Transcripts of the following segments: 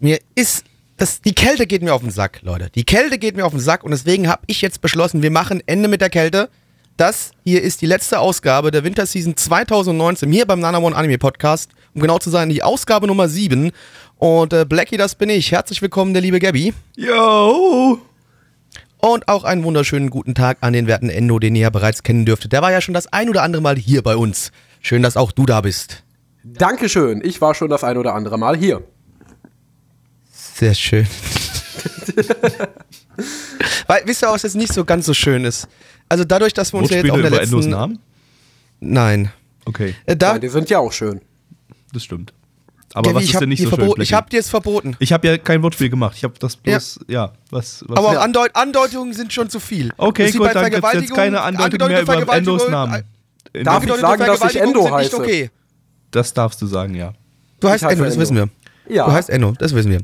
mir ist das, die Kälte geht mir auf den Sack, Leute. Die Kälte geht mir auf den Sack und deswegen habe ich jetzt beschlossen, wir machen Ende mit der Kälte. Das hier ist die letzte Ausgabe der Winterseason 2019 hier beim Nana One Anime Podcast. Um genau zu sein, die Ausgabe Nummer 7. Und äh, Blackie, das bin ich. Herzlich willkommen, der liebe Gabby. Yo! Und auch einen wunderschönen guten Tag an den werten Endo, den ihr ja bereits kennen dürftet. Der war ja schon das ein oder andere Mal hier bei uns. Schön, dass auch du da bist. Dankeschön. Ich war schon das ein oder andere Mal hier. Sehr schön. Weil, wisst ihr, was jetzt nicht so ganz so schön ist? Also dadurch, dass wir uns ja jetzt auch in der über Endos letzten... Namen? Nein. Okay, Äh, da, Ja, die sind ja auch schön. das stimmt. Aber Gaby, was ich ist denn nicht so schön, verboten, Ich hab dir es verboten. Ich habe ja kein Wortspiel gemacht. Ich habe das bloß, ja, was, was Aber ja. Andeut Andeutungen sind schon zu viel. Okay, gut, dann gibt's jetzt keine Andeutung mehr über Endos Namen. Darf ich sagen, dass ich Endo heiße? okay. Das darfst du sagen, ja. Du heißt Enno, das wissen wir. Ja. Du heißt Enno, das wissen wir.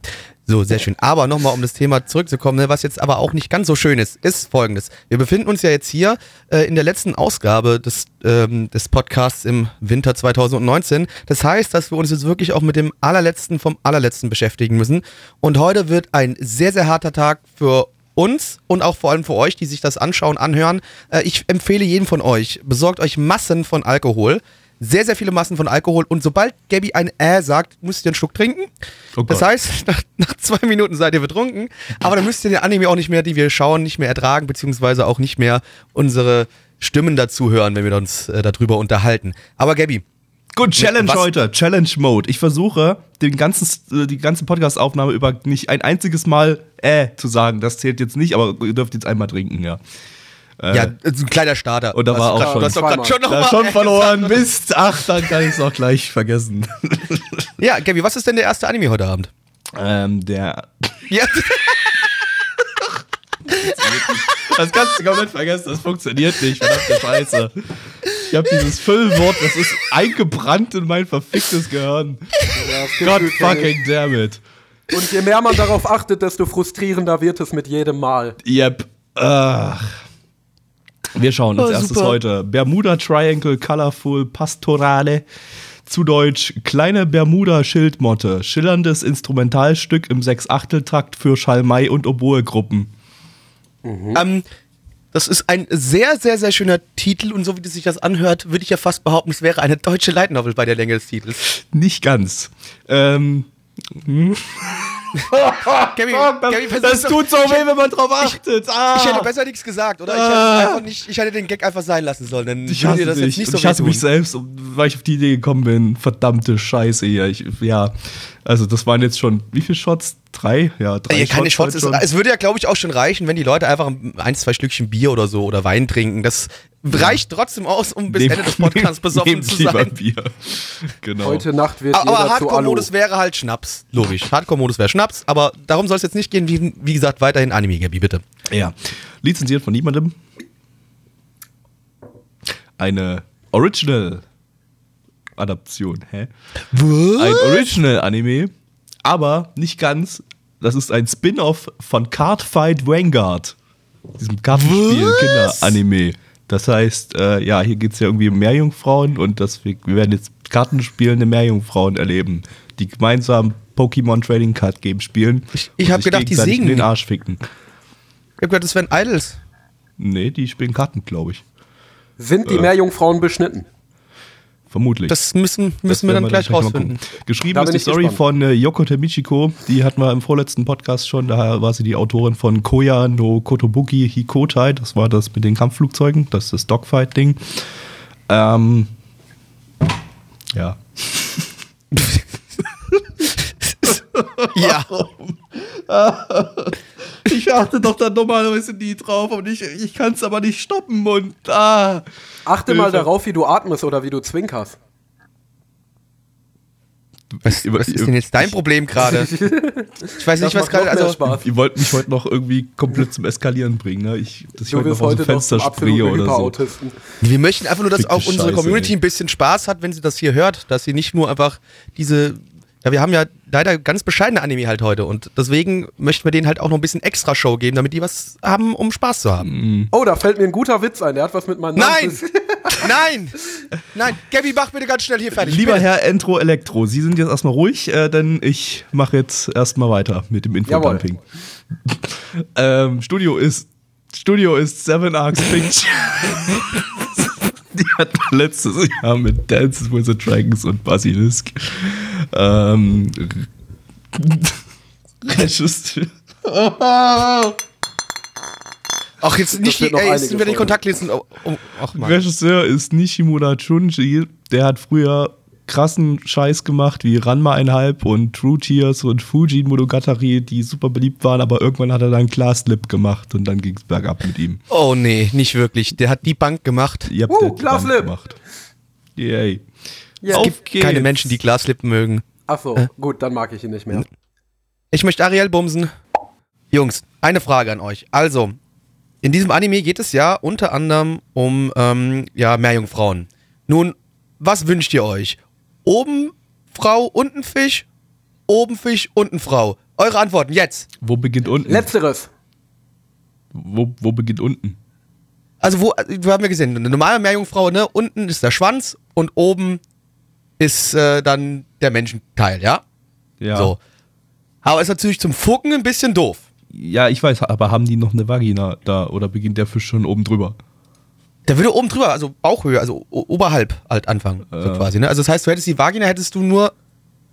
So, sehr schön. Aber nochmal, um das Thema zurückzukommen, ne, was jetzt aber auch nicht ganz so schön ist, ist folgendes. Wir befinden uns ja jetzt hier äh, in der letzten Ausgabe des, ähm, des Podcasts im Winter 2019. Das heißt, dass wir uns jetzt wirklich auch mit dem allerletzten vom allerletzten beschäftigen müssen. Und heute wird ein sehr, sehr harter Tag für uns und auch vor allem für euch, die sich das anschauen, anhören. Äh, ich empfehle jedem von euch, besorgt euch Massen von Alkohol. Sehr, sehr viele Massen von Alkohol. Und sobald Gabby ein Äh sagt, müsst ihr einen Schluck trinken. Oh das heißt, nach, nach zwei Minuten seid ihr betrunken. Aber dann müsst ihr den Anime auch nicht mehr, die wir schauen, nicht mehr ertragen, beziehungsweise auch nicht mehr unsere Stimmen dazu hören, wenn wir uns äh, darüber unterhalten. Aber Gabby, Gut, Challenge Was- heute, Challenge Mode. Ich versuche, den ganzen, äh, die ganze Podcast-Aufnahme über nicht ein einziges Mal äh zu sagen. Das zählt jetzt nicht, aber ihr dürft jetzt einmal trinken, ja. Äh, ja, ein kleiner Starter. Und da war auch grad- schon Du hast doch schon noch da mal schon verloren. Mist. Ach, dann kann ich es auch gleich vergessen. Ja, Gabby, was ist denn der erste Anime heute Abend? ähm, der Ja, Das kannst du komplett vergessen, das funktioniert nicht, verdammte Scheiße. Ich habe dieses Füllwort, das ist eingebrannt in mein verficktes Gehirn. Ja, das God fucking damn it. Und je mehr man darauf achtet, desto frustrierender wird es mit jedem Mal. Yep. Ach. Wir schauen als Oh, erstes super. heute Bermuda Triangle Colorful Pastorale. Zu Deutsch kleine Bermuda-Schildmotte. Schillerndes Instrumentalstück im Sechs-Achtel-Takt für Schalmei- und Oboe-Gruppen. Ähm, das ist ein sehr, sehr, sehr schöner Titel und so wie sich das anhört, würde ich ja fast behaupten, es wäre eine deutsche Light Novel bei der Länge des Titels. Nicht ganz. Ähm, Gabby, Fuck, das, das tut so weh, wenn man drauf achtet. Ah. Ich hätte besser nichts gesagt, oder? Ich hätte, Ah. nicht, ich hätte den Gag einfach sein lassen sollen. Dann Ich hasse das dich. jetzt nicht so ich hasse mich selbst, weil ich auf die Idee gekommen bin. Verdammte Scheiße hier. Ich, ja, also das waren jetzt schon, wie viele Shots? Drei? Ja, drei Ja, keine Shots. heute Es, würde ja, glaube ich, auch schon reichen, wenn die Leute einfach ein, zwei Schlückchen Bier oder so oder Wein trinken. Das reicht trotzdem aus, um bis Nehm- Ende des Podcasts besoffen zu lieber sein. Bier. Genau. Heute Nacht wird Aber jeder zu Alu. Hardcore-Modus wäre halt Schnaps. Logisch. Hardcore-Modus wäre Schnaps, aber darum soll es jetzt nicht gehen. Wie, wie gesagt, weiterhin Anime, Gabi, bitte. Ja. Lizenziert von niemandem. Eine Original-Adaption. Hä? Ein Original-Anime, aber nicht ganz. Das ist ein Spin-off von Cardfight Vanguard. Diesem Kartenspiel, Kinder-Anime. Das heißt, äh, ja, hier geht es ja irgendwie um Meerjungfrauen und das, wir, werden jetzt kartenspielende Meerjungfrauen erleben, die gemeinsam Pokémon Trading Card Game spielen. Ich- ich und hab sich gedacht, die singen. in den Arsch ficken. Ich hab gedacht, das wären Idols. Nee, die spielen Karten, glaube ich. Sind Äh. die Meerjungfrauen beschnitten? Vermutlich. Das müssen, Das müssen wir werden dann gleich rausfinden. Geschrieben Da ist die Story gespannt. von äh, Yoko Temichiko. Die hatten wir im vorletzten Podcast schon. Da war sie die Autorin von Koya no Kotobuki Hikotai. Das war das mit den Kampfflugzeugen. Das ist das Dogfight-Ding. Ähm, ja. Ja. Ich achte doch da normalerweise nie drauf und ich, ich kann es aber nicht stoppen und ah. Achte mal Hilfe. darauf, wie du atmest oder wie du zwinkerst. Was, was ist denn jetzt dein Problem gerade? Ich weiß nicht, was gerade. Also. Ihr wollt mich heute noch irgendwie komplett zum Eskalieren bringen, ne? Ich, dass ich Du heute noch aus dem Fenster springe oder so. Wir möchten einfach nur, dass Fickte auch unsere Scheiße, Community ey. ein bisschen Spaß hat, wenn sie das hier hört, dass sie nicht nur einfach diese. Ja, wir haben ja leider ganz bescheidene Anime halt heute und deswegen möchten wir denen halt auch noch ein bisschen extra Show geben, damit die was haben, um Spaß zu haben. Oh, da fällt mir ein guter Witz ein. Der hat was mit meinem Nein! Nein! Nein! Gabby, mach bitte ganz schnell hier fertig. Lieber. Herr Entro Elektro, Sie sind jetzt erstmal ruhig, äh, denn ich mache jetzt erstmal weiter mit dem Infodumping. ähm, Studio ist Studio ist Seven Arcs Picture. Die hat letztes Jahr mit Dances with the Dragons und Basilisk. Ähm, Regisseur. Ach, jetzt nicht die, ey, jetzt sind wir die. Kontaktlisten. Oh, oh, ach, Mann. Regisseur ist Nishimura Chunji. Der hat früher krassen Scheiß gemacht wie Ranma einhalb und True Tears und Fujin Monogatari, die super beliebt waren, aber irgendwann hat er dann Glass Lip gemacht und dann ging es bergab mit ihm. Oh nee, nicht wirklich. Der hat die Bank gemacht. Ihr habt Uh, der die Glass Band Lip. gemacht. Yay. Ja. Auf Gibt keine geht's. Menschen, die Glaslippen mögen. Ach so, gut, dann mag ich ihn nicht mehr. Ich möchte Ariel bumsen. Jungs, eine Frage an euch. Also, in diesem Anime geht es ja unter anderem um ähm, ja, Meerjungfrauen. Nun, was wünscht ihr euch? Oben Frau, unten Fisch? Oben Fisch, unten Frau. Eure Antworten jetzt. Wo beginnt unten? Letzteres. wo, wo beginnt unten? Also, wo, wir haben ja gesehen, eine normale Meerjungfrau, ne? Unten ist der Schwanz und oben ist äh, dann der Menschenteil, ja? Ja. So. Aber ist natürlich zum Fucken ein bisschen doof. Ja, ich weiß, aber haben die noch eine Vagina da oder beginnt der Fisch schon oben drüber? Der würde oben drüber, also Bauchhöhe, also oberhalb halt anfangen, so Ja. quasi. Ne? Also das heißt, du hättest die Vagina, hättest du nur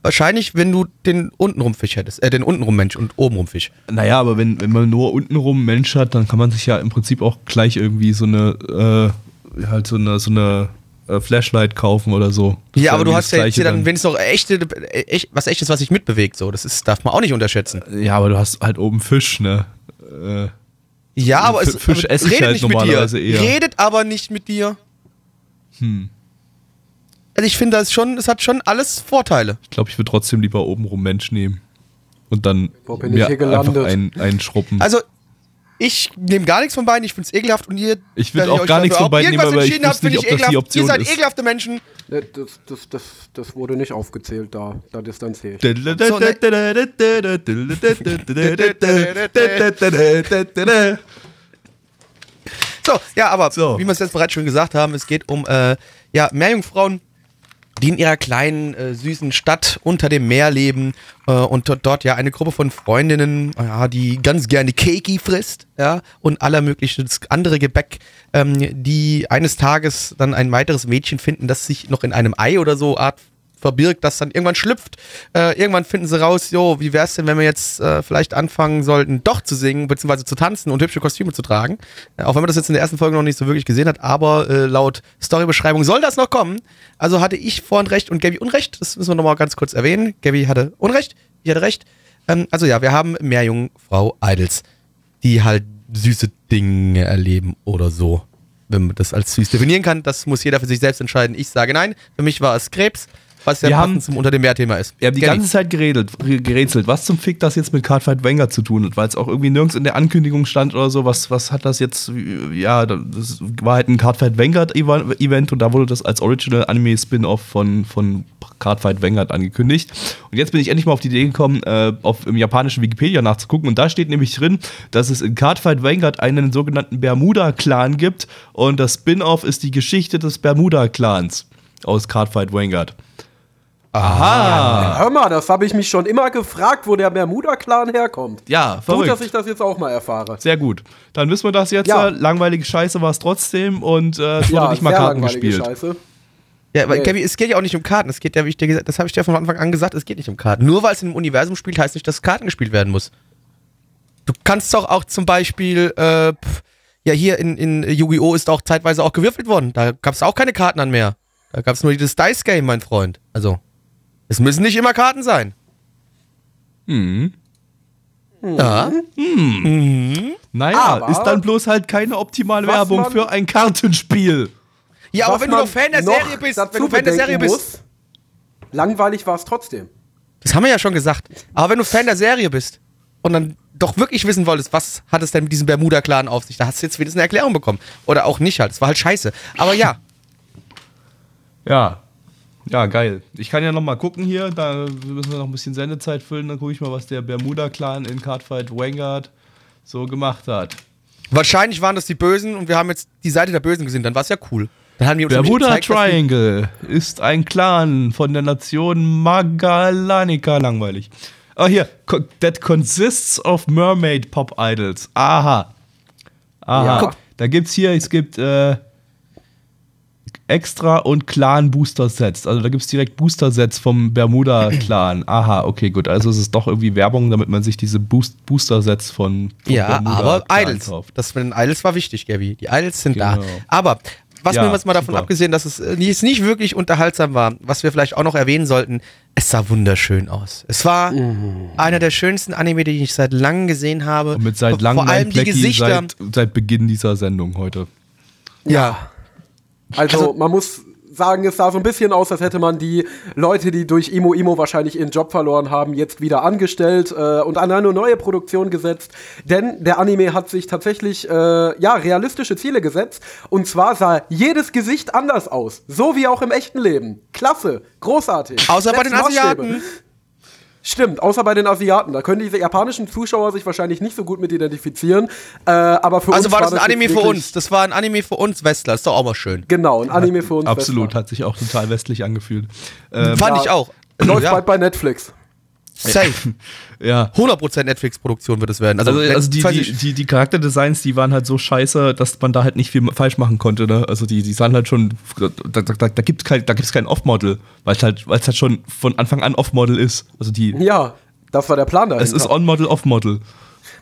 wahrscheinlich, wenn du den untenrum Fisch hättest, äh, den untenrum Mensch und obenrum Fisch. Naja, aber wenn, wenn man nur untenrum Mensch hat, dann kann man sich ja im Prinzip auch gleich irgendwie so eine, äh, halt so eine, so eine äh, Flashlight kaufen oder so. Das Ja, aber du hast ja jetzt hier dann, wenn es noch echte, echt, was echtes, was sich mitbewegt, so, das ist, darf man auch nicht unterschätzen. Ja, aber du hast halt oben Fisch, ne? Äh, Ja, aber es Fisch aber esse ich redet halt nicht mit normalerweise dir. eher. Redet aber nicht mit dir. hm. Also ich finde, das schon, es hat schon alles Vorteile. Ich glaube, ich würde trotzdem lieber obenrum Mensch nehmen. Und dann Wo bin ich hier gelandet? einfach ein, einschruppen. Also, ich nehme gar nichts von beiden, ich finde es ekelhaft und ihr. Ich ihr auch gar nichts von beiden irgendwas nehmen, aber ich entschieden habt, nicht, finde ob das die ekelhaft. Option Ihr seid ist. ekelhafte Menschen. Das, das, das, das wurde nicht aufgezählt da. Da distanziere ich. So, ja, aber So. wie wir es jetzt bereits schon gesagt haben, es geht um äh, ja, Meerjungfrauen, die in ihrer kleinen, äh, süßen Stadt unter dem Meer leben äh, und dort, dort ja eine Gruppe von Freundinnen, ja, die ganz gerne Keki frisst, ja, und aller möglichen andere Gebäck, ähm, die eines Tages dann ein weiteres Mädchen finden, das sich noch in einem Ei oder so Art verbirgt, das dann irgendwann schlüpft. Äh, irgendwann finden sie raus, jo, wie wär's denn, wenn wir jetzt äh, vielleicht anfangen sollten, doch zu singen, beziehungsweise zu tanzen und hübsche Kostüme zu tragen. Äh, auch wenn man das jetzt in der ersten Folge noch nicht so wirklich gesehen hat, aber äh, laut Storybeschreibung soll das noch kommen. Also hatte ich vorhin recht und Gabby Unrecht, das müssen wir nochmal ganz kurz erwähnen. Gabby hatte Unrecht, ich hatte recht. Ähm, also ja, wir haben Meerjungfrau Idols, die halt süße Dinge erleben oder so. Wenn man das als süß definieren kann, das muss jeder für sich selbst entscheiden. Ich sage nein, für mich war es Krebs, was ja passend zum Unter dem Meer-Thema ist. Wir haben die Gabby. ganze Zeit geredet, gerätselt, was zum Fick das jetzt mit Cardfight Wenger zu tun hat, weil es auch irgendwie nirgends in der Ankündigung stand oder so, was, was hat das jetzt, ja, das war halt ein Cardfight Vanguard Event und da wurde das als Original Anime Spin-Off von, von Cardfight Vanguard angekündigt. Und jetzt bin ich endlich mal auf die Idee gekommen, äh, auf im japanischen Wikipedia nachzugucken und da steht nämlich drin, dass es in Cardfight Vanguard einen sogenannten Bermuda-Clan gibt und das Spin-Off ist die Geschichte des Bermuda-Clans aus Cardfight Vanguard. Aha! Hör mal, das habe ich mich schon immer gefragt, wo der Bermuda-Clan herkommt. Ja, Gut, verrückt. dass ich das jetzt auch mal erfahre. Sehr gut. Dann wissen wir das jetzt. Ja. Äh, langweilige Scheiße war es trotzdem und äh, es wurde nicht mal Karten langweilige gespielt. Scheiße. Ja, aber Nee. Gabby, es geht ja auch nicht um Karten. Es geht ja, wie ich dir gesagt, das habe ich dir von Anfang an gesagt, es geht nicht um Karten. Nur weil es im Universum spielt, heißt nicht, dass Karten gespielt werden muss. Du kannst doch auch zum Beispiel, äh, ja, hier in, in Yu-Gi-Oh! ist auch zeitweise auch gewürfelt worden. Da gab es auch keine Karten an mehr. Da gab es nur dieses Dice-Game, mein Freund. Also, es müssen nicht immer Karten sein. Mhm. Ja. Naja, Aber- ist dann bloß halt keine optimale Werbung für ein Kartenspiel. Ja, aber wenn du man doch Fan der noch Serie bist, wenn du Fan der Serie bedenken bist. muss, langweilig war es trotzdem. Das haben wir ja schon gesagt. Aber wenn du Fan der Serie bist und dann doch wirklich wissen wolltest, was hat es denn mit diesem Bermuda-Clan auf sich, da hast du jetzt wenigstens eine Erklärung bekommen. Oder auch nicht halt. Es war halt scheiße. Aber ja, Ja. Ja, geil. Ich kann ja noch mal gucken hier, da müssen wir noch ein bisschen Sendezeit füllen, dann gucke ich mal, was der Bermuda-Clan in Cardfight Vanguard so gemacht hat. wahrscheinlich waren das die Bösen und wir haben jetzt die Seite der Bösen gesehen. Dann war es ja cool. Dann haben die uns Bermuda gezeigt, Triangle ist ein Clan von der Nation Magalanica. Langweilig. Ah, hier. That consists of mermaid pop idols. Aha. Aha. Ja. Da gibt's hier, es gibt äh, Extra und Clan Booster Sets. Also da gibt's direkt Booster Sets vom Bermuda Clan. Aha, okay, gut. Also es ist doch irgendwie Werbung, damit man sich diese Boost Booster Sets von, vom Ja, Bermuda aber Clan Idols. kauft. Das mit den Idols war wichtig, Gabby. Die Idols sind da. Genau. Aber was Ja, mir jetzt mal davon super. abgesehen, dass es äh, nicht, nicht wirklich unterhaltsam war, was wir vielleicht auch noch erwähnen sollten, es sah wunderschön aus. Es war einer der schönsten Anime, die ich seit langem gesehen habe. Und mit seit langem Vor allem die Gesichter. seit, seit Beginn dieser Sendung heute. ja. Also, Also- man muss sagen, es sah so ein bisschen aus, als hätte man die Leute, die durch Imo Imo wahrscheinlich ihren Job verloren haben, jetzt wieder angestellt äh, und an eine neue Produktion gesetzt. Denn der Anime hat sich tatsächlich äh, ja realistische Ziele gesetzt. Und zwar sah jedes Gesicht anders aus, so wie auch im echten Leben. Klasse, großartig. Außer bei den Setzt Maßstäbe. Stimmt, außer bei den Asiaten. Da können die japanischen Zuschauer sich wahrscheinlich nicht so gut mit identifizieren. Äh, aber für Also uns war das ein Anime für uns. Das war ein Anime für uns Westler. Ist doch auch mal schön. Genau, ein Anime für uns. Absolut, Westler. hat sich auch total westlich angefühlt. Ähm, Fand ja. ich auch. Läuft ja, bald bei Netflix. Safe. ja. 100% Netflix-Produktion wird es werden. Also, Net- also die, die, die, die Charakterdesigns, die waren halt so scheiße, dass man da halt nicht viel falsch machen konnte. Ne? Also die, die sahen halt schon, da, da, da, da gibt es kein, da gibt's kein Off-Model, weil es halt, weil's halt schon von Anfang an Off-Model ist. Also die, Ja, das war der Plan dahinter. es ist On-Model, Off-Model.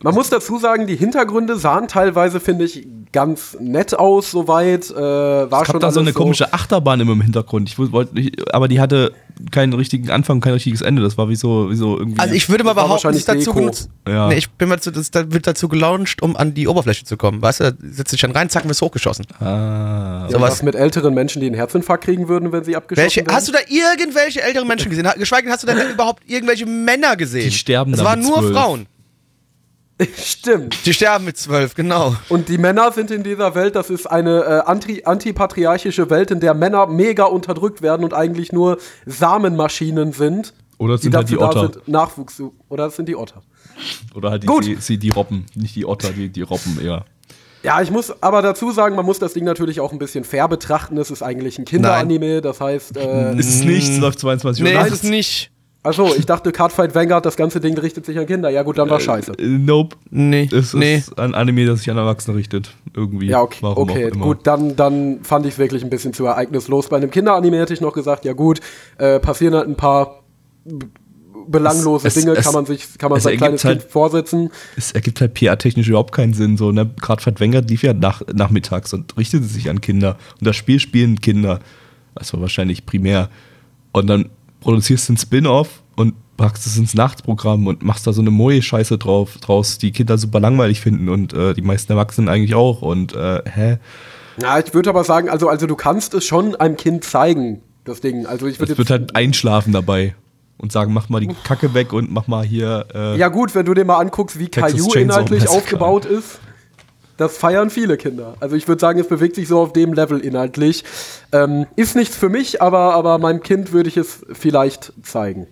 Man muss dazu sagen, die Hintergründe sahen teilweise, finde ich, ganz nett aus, soweit. Äh, war Es gab schon da so eine komische Achterbahn immer im Hintergrund. Ich wollte nicht, aber die hatte keinen richtigen Anfang, kein richtiges Ende. Das war wie so, wie so irgendwie. Also ich würde mal Das behaupten, das ist dazu genutzt. Ja. Nee, ich bin mal zu, das da wird dazu gelauncht, um an die Oberfläche zu kommen. Weißt du, da setzt sich dann rein, zack, wirst hochgeschossen. ah, Ja, sowas. was mit älteren Menschen, die einen Herzinfarkt kriegen würden, wenn sie abgeschossen Welche, werden. hast du da irgendwelche älteren Menschen gesehen? Geschweige denn, hast du da überhaupt irgendwelche Männer gesehen? Die sterben Es da waren nur zwölf. Frauen. Stimmt. Die sterben mit zwölf, genau. Und die Männer sind in dieser Welt, das ist eine äh, anti antipatriarchische Welt, in der Männer mega unterdrückt werden und eigentlich nur Samenmaschinen sind. Oder es sind halt die da Otter. sind, Nachwuchs zu. Oder es sind die Otter. Oder halt die, Gut. die, die, die Robben. Nicht die Otter, die, die Robben eher. Ja, ich muss aber dazu sagen, man muss das Ding natürlich auch ein bisschen fair betrachten. Es ist eigentlich ein Kinderanime, das heißt. Äh, Ist es nicht, es läuft 22 Nee, Uhr. ist es nicht. Achso, ich dachte, Cardfight Vanguard, das ganze Ding richtet sich an Kinder. Ja, gut, dann war scheiße. Äh, Nope. Nee, Es nee. ist ein Anime, das sich an Erwachsene richtet. Irgendwie. Ja, okay, Warum okay auch immer. gut, dann, dann fand ich es wirklich ein bisschen zu ereignislos. Bei einem Kinderanime hätte ich noch gesagt, ja gut, äh, passieren halt ein paar belanglose Es- es- Dinge, es- kann man sich, kann man sein kleines halt- Kind vorsetzen. Es ergibt halt PR-technisch überhaupt keinen Sinn. So, ne? Gerade Vanguard lief ja nach, nachmittags und richtete sich an Kinder. Und das Spiel spielen Kinder. Das war wahrscheinlich primär. Und dann produzierst du einen Spin-off und packst es ins Nachtprogramm und machst da so eine Moe-Scheiße drauf, draus, die Kinder super langweilig finden und äh, die meisten Erwachsenen eigentlich auch. Und äh, hä? Ja, ich würde aber sagen, also, also du kannst es schon einem Kind zeigen, das Ding. Also ich würde Es wird halt einschlafen dabei und sagen, mach mal die Kacke weg und mach mal hier. Äh, ja gut, wenn du dir mal anguckst, wie Texas Caillou inhaltlich aufgebaut ist, das feiern viele Kinder. Also ich würde sagen, es bewegt sich so auf dem Level inhaltlich. Ähm, ist nichts für mich, aber, aber meinem Kind würde ich es vielleicht zeigen.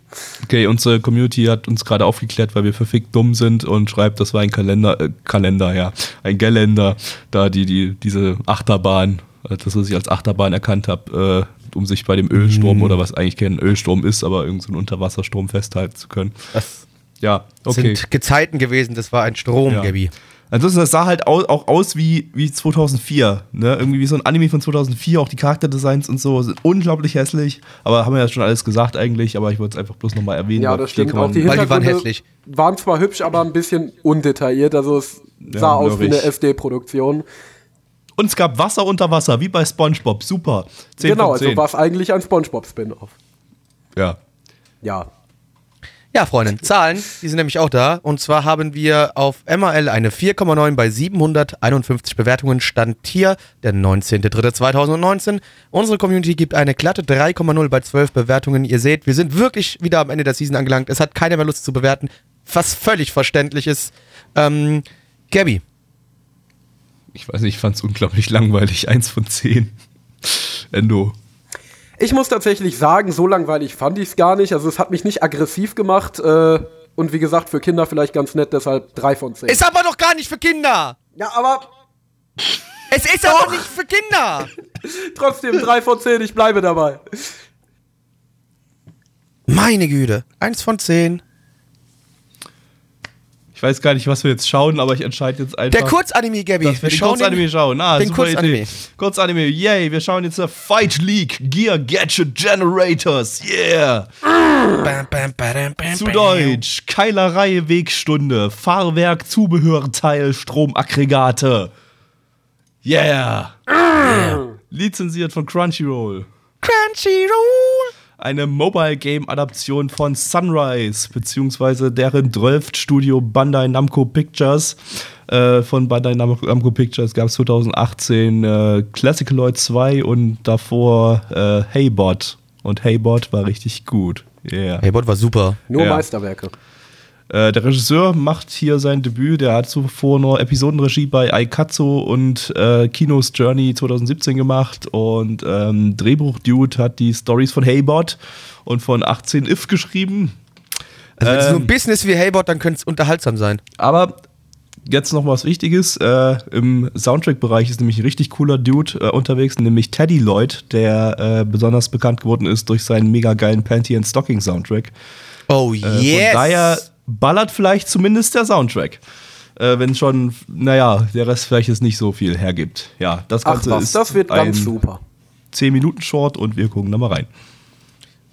Okay, unsere Community hat uns gerade aufgeklärt, weil wir verfickt dumm sind und schreibt, das war ein Kalender, äh, Kalender, ja, ein Geländer, da die, die, diese Achterbahn, äh, das, was ich als Achterbahn erkannt habe, äh, um sich bei dem Ölstrom oder was eigentlich kein Ölstrom ist, aber irgendein so einen Unterwasserstrom festhalten zu können. Das Ja, okay. sind Gezeiten gewesen, das war ein Strom, Ja. Gabby. Ansonsten, das sah halt au auch aus wie, wie 2004, ne? Irgendwie wie so ein Anime von 2004, auch die Charakterdesigns und so sind unglaublich hässlich, aber haben wir ja schon alles gesagt eigentlich, aber ich wollte es einfach bloß nochmal erwähnen. Ja, das stimmt. Auch die Weil die waren Hintergründe hässlich. waren zwar hübsch, aber ein bisschen undetailliert. Also es Ja, sah aus wie eine SD-Produktion. Und es gab Wasser unter Wasser, wie bei SpongeBob. Super. 10 Genau, von also 10. war es eigentlich ein Spongebob-Spin-Off. Ja. Ja. Ja, Freunde, Zahlen, die sind nämlich auch da. Und zwar haben wir auf MRL eine 4,9 bei 751 Bewertungen. Stand hier der 19.03.2019. Unsere Community gibt eine glatte 3,0 bei 12 Bewertungen. Ihr seht, wir sind wirklich wieder am Ende der Season angelangt. Es hat keiner mehr Lust zu bewerten, was völlig verständlich ist. Ähm, Gabby, Ich weiß nicht, ich fand es unglaublich langweilig. Eins von zehn. Endo. Ich muss tatsächlich sagen, so langweilig fand ich es gar nicht. Also es hat mich nicht aggressiv gemacht. Äh, und wie gesagt, für Kinder vielleicht ganz nett, deshalb drei von zehn. ist aber doch gar nicht für Kinder. ja, aber Es ist aber nicht für Kinder. trotzdem drei von zehn, ich bleibe dabei. Meine Güte, eins von zehn. Ich weiß gar nicht, was wir jetzt schauen, aber ich entscheide jetzt einfach. Der Kurzanime, Gabby. dass wir den Kurzanime schauen. Ah, den super Kurzanime. Idee. Kurzanime, yay. Wir schauen jetzt Fight League Gear Gadget Generators. Yeah. Bam, bam, bam, Zu. Deutsch. Keilerei Wegstunde. Fahrwerk Zubehörteil Stromaggregate. Yeah. Lizenziert von Crunchyroll. Crunchyroll. Eine Mobile Game Adaption von Sunrise, beziehungsweise deren 12 Studio Bandai Namco Pictures. Äh, von Bandai Nam- Namco Pictures gab es 2018 äh, Classicaloid 2 und davor äh, Heybot. Und Heybot war richtig gut. Yeah. Hey, Bot war super. Nur Ja. Meisterwerke. Äh, der Regisseur macht hier sein Debüt. Der hat zuvor nur Episodenregie bei Aikatsu und äh, Kinos Journey 2017 gemacht. Und ähm, Drehbuch-Dude hat die Stories von Heybot und von 18 If geschrieben. Also wenn es Ähm. nur ein Business wie Heybot, dann könnte es unterhaltsam sein. Aber jetzt noch was Wichtiges. Äh, Im Soundtrack-Bereich ist nämlich ein richtig cooler Dude äh, unterwegs, nämlich Teddy Lloyd, der äh, besonders bekannt geworden ist durch seinen mega geilen Panty and Stocking Soundtrack. Oh Äh, yes. Von daher ballert vielleicht zumindest der Soundtrack. Äh, wenn schon, naja, der Rest vielleicht jetzt nicht so viel hergibt. Ja, das Ach Ganze was, ist das wird ein ganz super. 10-Minuten-Short und wir gucken da mal rein.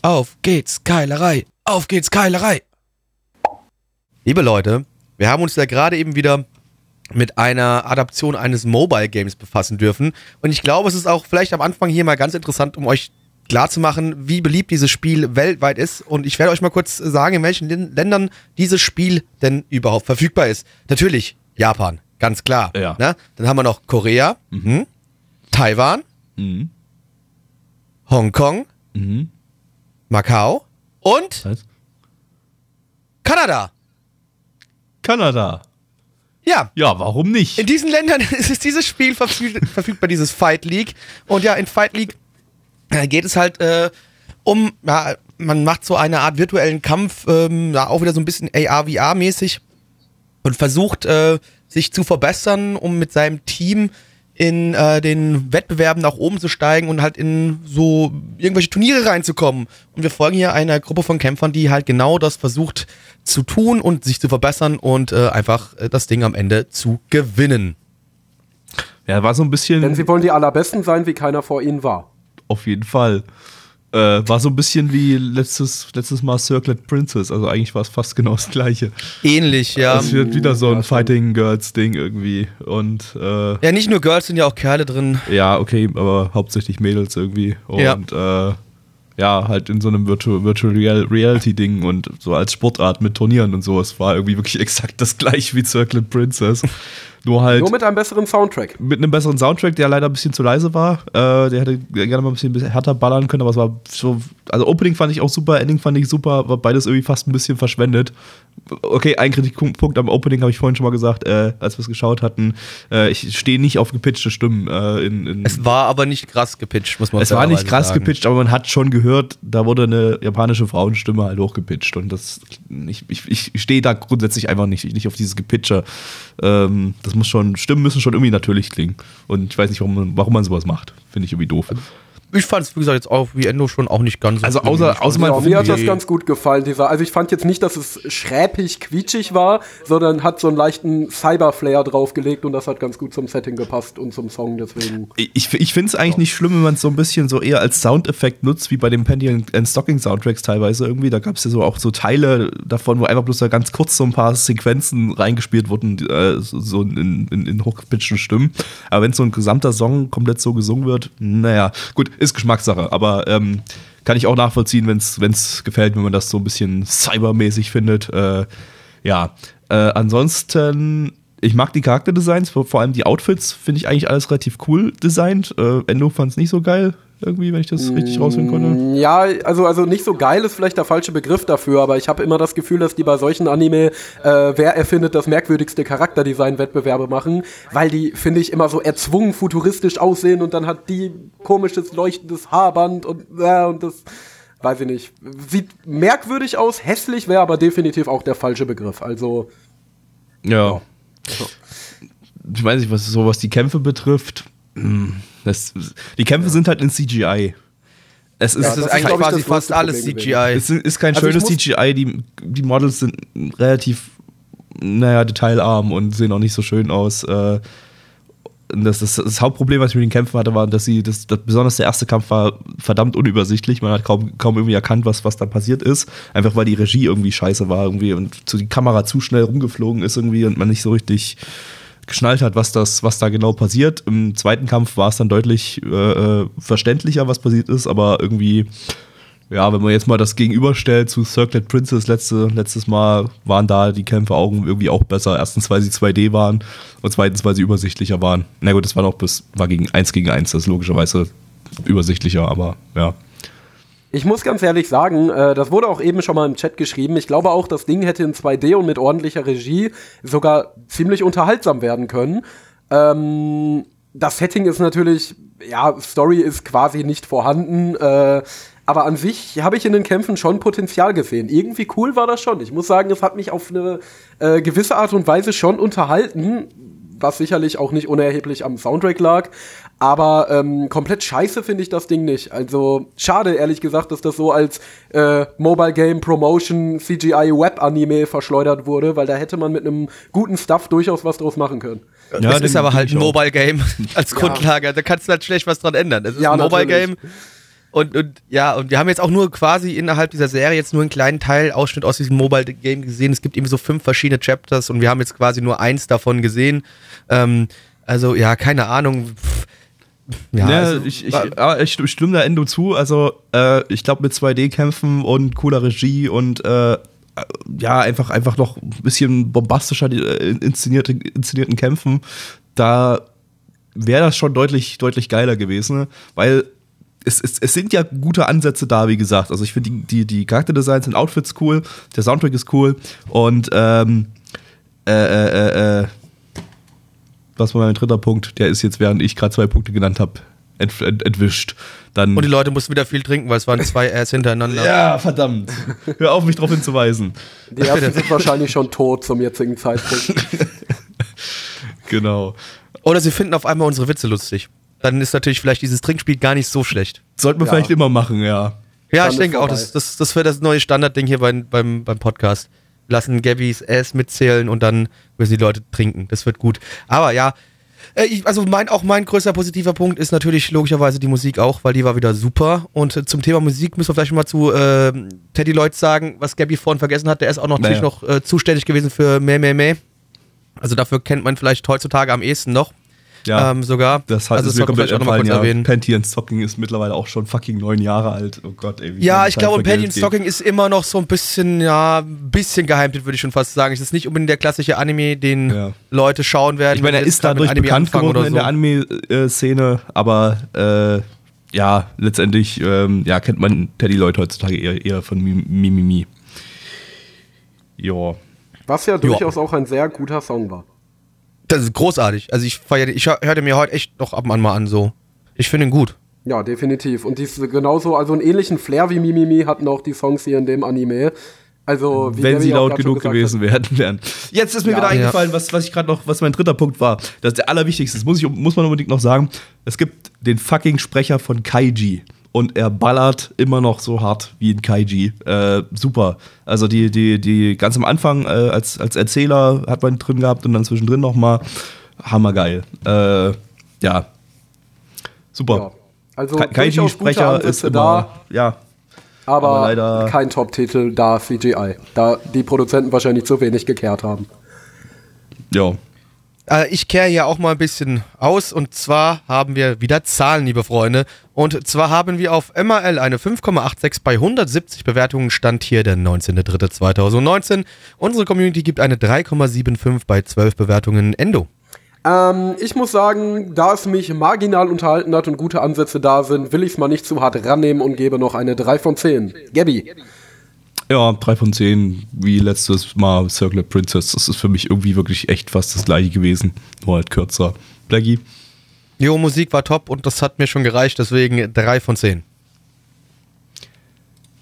Auf geht's, Keilerei. Auf geht's, Keilerei. Liebe Leute, wir haben uns ja gerade eben wieder mit einer Adaption eines Mobile Games befassen dürfen. Und ich glaube, es ist auch vielleicht am Anfang hier mal ganz interessant, um euch klarzumachen, wie beliebt dieses Spiel weltweit ist. Und ich werde euch mal kurz sagen, in welchen Ländern dieses Spiel denn überhaupt verfügbar ist. Natürlich Japan, ganz klar. Ja. Ne? Dann haben wir noch Korea, mhm. Taiwan, Mhm. Hongkong, Mhm. Macau und Was? Kanada. Kanada. Ja, Ja, warum nicht? in diesen Ländern ist dieses Spiel verfüg verfügbar, dieses Fight League. Und ja, in Fight League äh, geht es halt äh, um, ja, man macht so eine Art virtuellen Kampf, ähm, ja, auch wieder so ein bisschen AR-VR-mäßig und versucht äh, sich zu verbessern, um mit seinem Team in äh, den Wettbewerben nach oben zu steigen und halt in so irgendwelche Turniere reinzukommen. Und wir folgen hier einer Gruppe von Kämpfern, die halt genau das versucht zu tun und sich zu verbessern und äh, einfach äh, das Ding am Ende zu gewinnen. Ja, war so ein bisschen. Denn sie wollen die allerbesten sein, wie keiner vor ihnen war. Auf jeden Fall. Äh, war so ein bisschen wie letztes, letztes Mal Circlet Princess. Also eigentlich war es fast genau das gleiche. Ähnlich, ja. Es wird wieder so ein ja. Fighting Girls Ding irgendwie. Und äh, Ja, nicht nur Girls, sind ja auch Kerle drin. ja, okay, aber hauptsächlich Mädels irgendwie. Und äh, ja, halt in so einem Virtual, Virtual Real Reality Ding und so als Sportart mit Turnieren und so. Es war irgendwie wirklich exakt das gleiche wie Circlet Princess. Nur halt. Nur mit einem besseren Soundtrack. mit einem besseren Soundtrack, der leider ein bisschen zu leise war. Äh, der hätte gerne mal ein bisschen härter ballern können, aber es war so. Also Opening fand ich auch super, Ending fand ich super, war beides irgendwie fast ein bisschen verschwendet. Okay, ein Kritikpunkt am Opening habe ich vorhin schon mal gesagt, äh, als wir es geschaut hatten. Äh, ich stehe nicht auf gepitchte Stimmen. Äh, in, in, Es war aber nicht krass gepitcht, muss man es war nicht krass sagen. gepitcht, aber man hat schon gehört, da wurde eine japanische Frauenstimme halt hochgepitcht. Und das, ich, ich, ich stehe da grundsätzlich einfach nicht, nicht auf dieses Gepitche. Ähm, das muss schon, Stimmen müssen schon irgendwie natürlich klingen. Und ich weiß nicht, warum man, warum man sowas macht. Finde ich irgendwie doof. Ich fand es, wie gesagt, jetzt auch wie Endo schon auch nicht ganz so Also außer, außer Ja, mir hat das ganz gut gefallen. Dieser, also ich fand jetzt nicht, dass es schräpig, quietschig war, sondern hat so einen leichten Cyber-Flair draufgelegt und das hat ganz gut zum Setting gepasst und zum Song. Deswegen Ich, ich finde es eigentlich nicht schlimm, wenn man es so ein bisschen so eher als Soundeffekt nutzt, wie bei den Panty and Stocking Soundtracks teilweise irgendwie. Da gab es ja so auch so Teile davon, wo einfach bloß da ganz kurz so ein paar Sequenzen reingespielt wurden, äh, so, so in, in, in hochgepitchten Stimmen. Aber wenn so ein gesamter Song komplett so gesungen wird, naja, gut, ist Geschmackssache, aber ähm, kann ich auch nachvollziehen, wenn es gefällt, wenn man das so ein bisschen cybermäßig findet. Äh, ja, äh, ansonsten, ich mag die Charakterdesigns, vor, allem die Outfits finde ich eigentlich alles relativ cool designt. Äh, Endo fand es nicht so geil, irgendwie, wenn ich das richtig rausfinden konnte. Mm, Ja, also, also nicht so geil ist vielleicht der falsche Begriff dafür, aber ich habe immer das Gefühl, dass die bei solchen Anime, äh, wer erfindet das merkwürdigste Charakterdesign-Wettbewerbe machen, weil die, finde ich, immer so erzwungen futuristisch aussehen und dann hat die komisches leuchtendes Haarband und, äh, und das, weiß ich nicht, sieht merkwürdig aus, hässlich wäre aber definitiv auch der falsche Begriff. Also, Ja. Ich weiß nicht, was so was die Kämpfe betrifft. Das, die Kämpfe sind halt in CGI. Es ist, Ja, Das ist eigentlich quasi fast alles Problem CGI. es ist kein Also schönes CGI. Die, die Models sind relativ, naja, detailarm und sehen auch nicht so schön aus. Äh, das, das, das Hauptproblem, was ich mit den Kämpfen hatte, war, dass sie, das, das, besonders der erste Kampf war verdammt unübersichtlich. Man hat kaum, kaum irgendwie erkannt, was, was da passiert ist. Einfach weil die Regie irgendwie scheiße war irgendwie und zu die Kamera zu schnell rumgeflogen ist irgendwie und man nicht so richtig geschnallt hat, was, das, was da genau passiert. Im zweiten Kampf war es dann deutlich äh, äh, verständlicher, was passiert ist, aber irgendwie, ja, wenn man jetzt mal das gegenüberstellt zu Circlet Princess letzte, letztes Mal, waren da die Kämpfe auch irgendwie auch besser. Erstens, weil sie 2D waren und zweitens, weil sie übersichtlicher waren. Na gut, das war noch bis, war gegen 1 gegen 1, das ist logischerweise übersichtlicher, aber ja. Ich muss ganz ehrlich sagen, äh, das wurde auch eben schon mal im Chat geschrieben. Ich glaube auch, das Ding hätte in 2D und mit ordentlicher Regie sogar ziemlich unterhaltsam werden können. Ähm, das Setting ist natürlich, ja, Story ist quasi nicht vorhanden. Äh, aber an sich habe ich in den Kämpfen schon Potenzial gesehen. Irgendwie cool war das schon. Ich muss sagen, es hat mich auf eine äh, gewisse Art und Weise schon unterhalten was sicherlich auch nicht unerheblich am Soundtrack lag. Aber ähm, komplett scheiße finde ich das Ding nicht. Also schade, ehrlich gesagt, dass das so als äh, Mobile Game Promotion CGI Web Anime verschleudert wurde, weil da hätte man mit einem guten Stuff durchaus was draus machen können. Ja, das ist aber halt ein. Mobile Game als Grundlage. Da kannst du halt schlecht was dran ändern. Es ist Ja, ein Mobile natürlich. Game. Und, und ja, und wir haben jetzt auch nur quasi innerhalb dieser Serie jetzt nur einen kleinen Teil Ausschnitt aus diesem Mobile Game gesehen. Es gibt eben so fünf verschiedene Chapters und wir haben jetzt quasi nur eins davon gesehen. Ähm, also ja, keine Ahnung. Pff, Ja, Ja, also, ich, ich, aber ich st- stimme da Endo zu. Also, äh, ich glaube, mit 2D-Kämpfen und cooler Regie und äh, ja, einfach, einfach noch ein bisschen bombastischer äh, inszenierte, inszenierten Kämpfen, da wäre das schon deutlich, deutlich geiler gewesen, weil es, es, es sind ja gute Ansätze da, wie gesagt. Also ich finde die, die, die Charakterdesigns und Outfits cool, der Soundtrack ist cool und ähm, äh, äh, äh, äh, was war mein dritter Punkt? Der ist jetzt, während ich gerade zwei Punkte genannt habe, ent, ent, entwischt. Dann und die Leute mussten wieder viel trinken, weil es waren zwei Airs hintereinander. ja, verdammt. Hör auf, mich darauf hinzuweisen. Die ersten sind wahrscheinlich schon tot zum jetzigen Zeitpunkt. Genau. Oder sie finden auf einmal unsere Witze lustig. Dann ist natürlich vielleicht dieses Trinkspiel gar nicht so schlecht. Sollten wir Ja. vielleicht immer machen, ja. Ja, Dann ich denke auch, vorbei. das, das, das wird das neue Standardding hier beim, beim, beim Podcast. Lassen Gabbys Ass mitzählen und dann müssen die Leute trinken. Das wird gut. Aber ja, äh, ich, also mein, auch mein größter positiver Punkt ist natürlich logischerweise die Musik auch, weil die war wieder super. Und äh, zum Thema Musik müssen wir vielleicht mal zu äh, Teddy Lloyd sagen, was Gabby vorhin vergessen hat. Der ist auch noch natürlich Naja. noch äh, zuständig gewesen für Meh Meh Meh. Also dafür kennt man vielleicht heutzutage am ehesten noch. Ja. Ähm, sogar. Das hat also es mir komplett auch kurz ja. erwähnen. Panty and Stocking ist mittlerweile auch schon fucking neun Jahre alt. Oh Gott, ey. wie Ja, ich glaube, Panty and geht. Stocking ist immer noch so ein bisschen, ja, ein bisschen geheimtet, würde ich schon fast sagen. Es ist nicht unbedingt der klassische Anime, den Ja. Leute schauen werden. Ich meine, er ist dadurch mit Anime bekannt anfangen geworden in der so. Anime-Szene, aber äh, ja, letztendlich ähm, ja, kennt man Teddy Lloyd heutzutage eher, eher von Mi- Mimimi. Ja. Was ja durchaus auch ein sehr guter Song war. Das ist großartig. Also ich feiere, ich hör- hörte mir heute echt noch ab und an mal an so. Ich finde ihn gut. Ja, definitiv. Und dies genauso, also einen ähnlichen Flair wie Mimimi hatten auch die Songs hier in dem Anime. Also, wie Wenn sie laut genug gewesen wären, wären. Jetzt ist mir Ja. wieder Ja. eingefallen, was, was ich gerade noch, was mein dritter Punkt war. Das ist der allerwichtigste. Das muss, ich, muss man unbedingt noch sagen. Es gibt den fucking Sprecher von Kaiji. Und er ballert immer noch so hart wie ein Kaiji. Äh, super. Also die, die, die ganz am Anfang äh, als, als Erzähler hat man drin gehabt und dann zwischendrin noch mal hammergeil. Äh, ja. Super. Ja. Also, Ka- Kaiji-Sprecher ist immer, da, ja, aber, aber leider- kein Top-Titel da CGI. Da die Produzenten wahrscheinlich zu wenig gekehrt haben. ja. Äh, ich kehre hier auch mal ein bisschen aus und zwar haben wir wieder Zahlen, liebe Freunde. Und zwar haben wir auf MRL eine 5,86 bei 170 Bewertungen, stand hier der 19.03.2019. Unsere Community gibt eine 3,75 bei 12 Bewertungen Endo. Ähm, ich muss sagen, da es mich marginal unterhalten hat und gute Ansätze da sind, will ich es mal nicht zu hart rannehmen und gebe noch eine 3 von 10. Gabby. Ja, 3 von 10, wie letztes Mal Circular Princess. Das ist für mich irgendwie wirklich echt fast das gleiche gewesen, nur halt kürzer. Blackie? Jo, Musik war top und das hat mir schon gereicht, deswegen 3 von 10.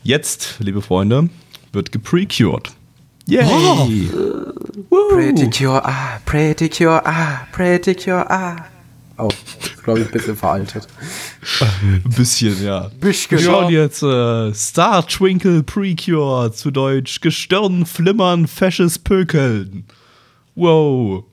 Jetzt, liebe Freunde, wird geprecured. Yay! Oh. Pretty Cure, ah, Pretty Cure, ah, Pretty Cure, ah. Oh, ist, glaube ich, ein bisschen veraltet. Ein bisschen, ja. Bisschen, Wir schauen jetzt äh, Star Twinkle Precure, zu Deutsch Gestirn, Flimmern, fesches Pökeln. Wow.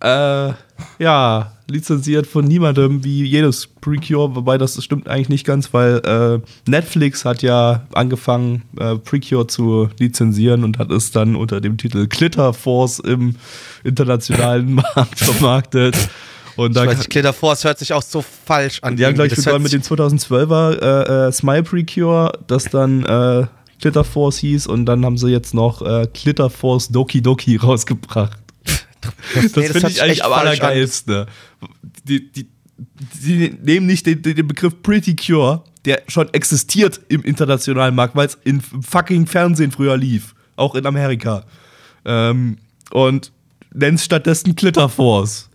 Äh, ja, lizenziert von niemandem wie jedes Precure, wobei das stimmt eigentlich nicht ganz, weil äh, Netflix hat ja angefangen, äh, Precure zu lizenzieren und hat es dann unter dem Titel Glitter Force im internationalen Markt vermarktet. Und Ich weiß nicht, Glitter Force hört sich auch so falsch an. die haben gleich Das begonnen hört mit dem 2012er äh, äh, Smile Precure, das dann äh, Glitter Force hieß und dann haben sie jetzt noch äh, Glitter Force Doki Doki rausgebracht. Das, Nee, finde hört ich eigentlich am allergeilsten. Die, die, die nehmen nicht den, den Begriff Pretty Cure, der schon existiert im internationalen Markt, weil es im fucking Fernsehen früher lief, auch in Amerika. Ähm, und nennen es stattdessen Glitter Force.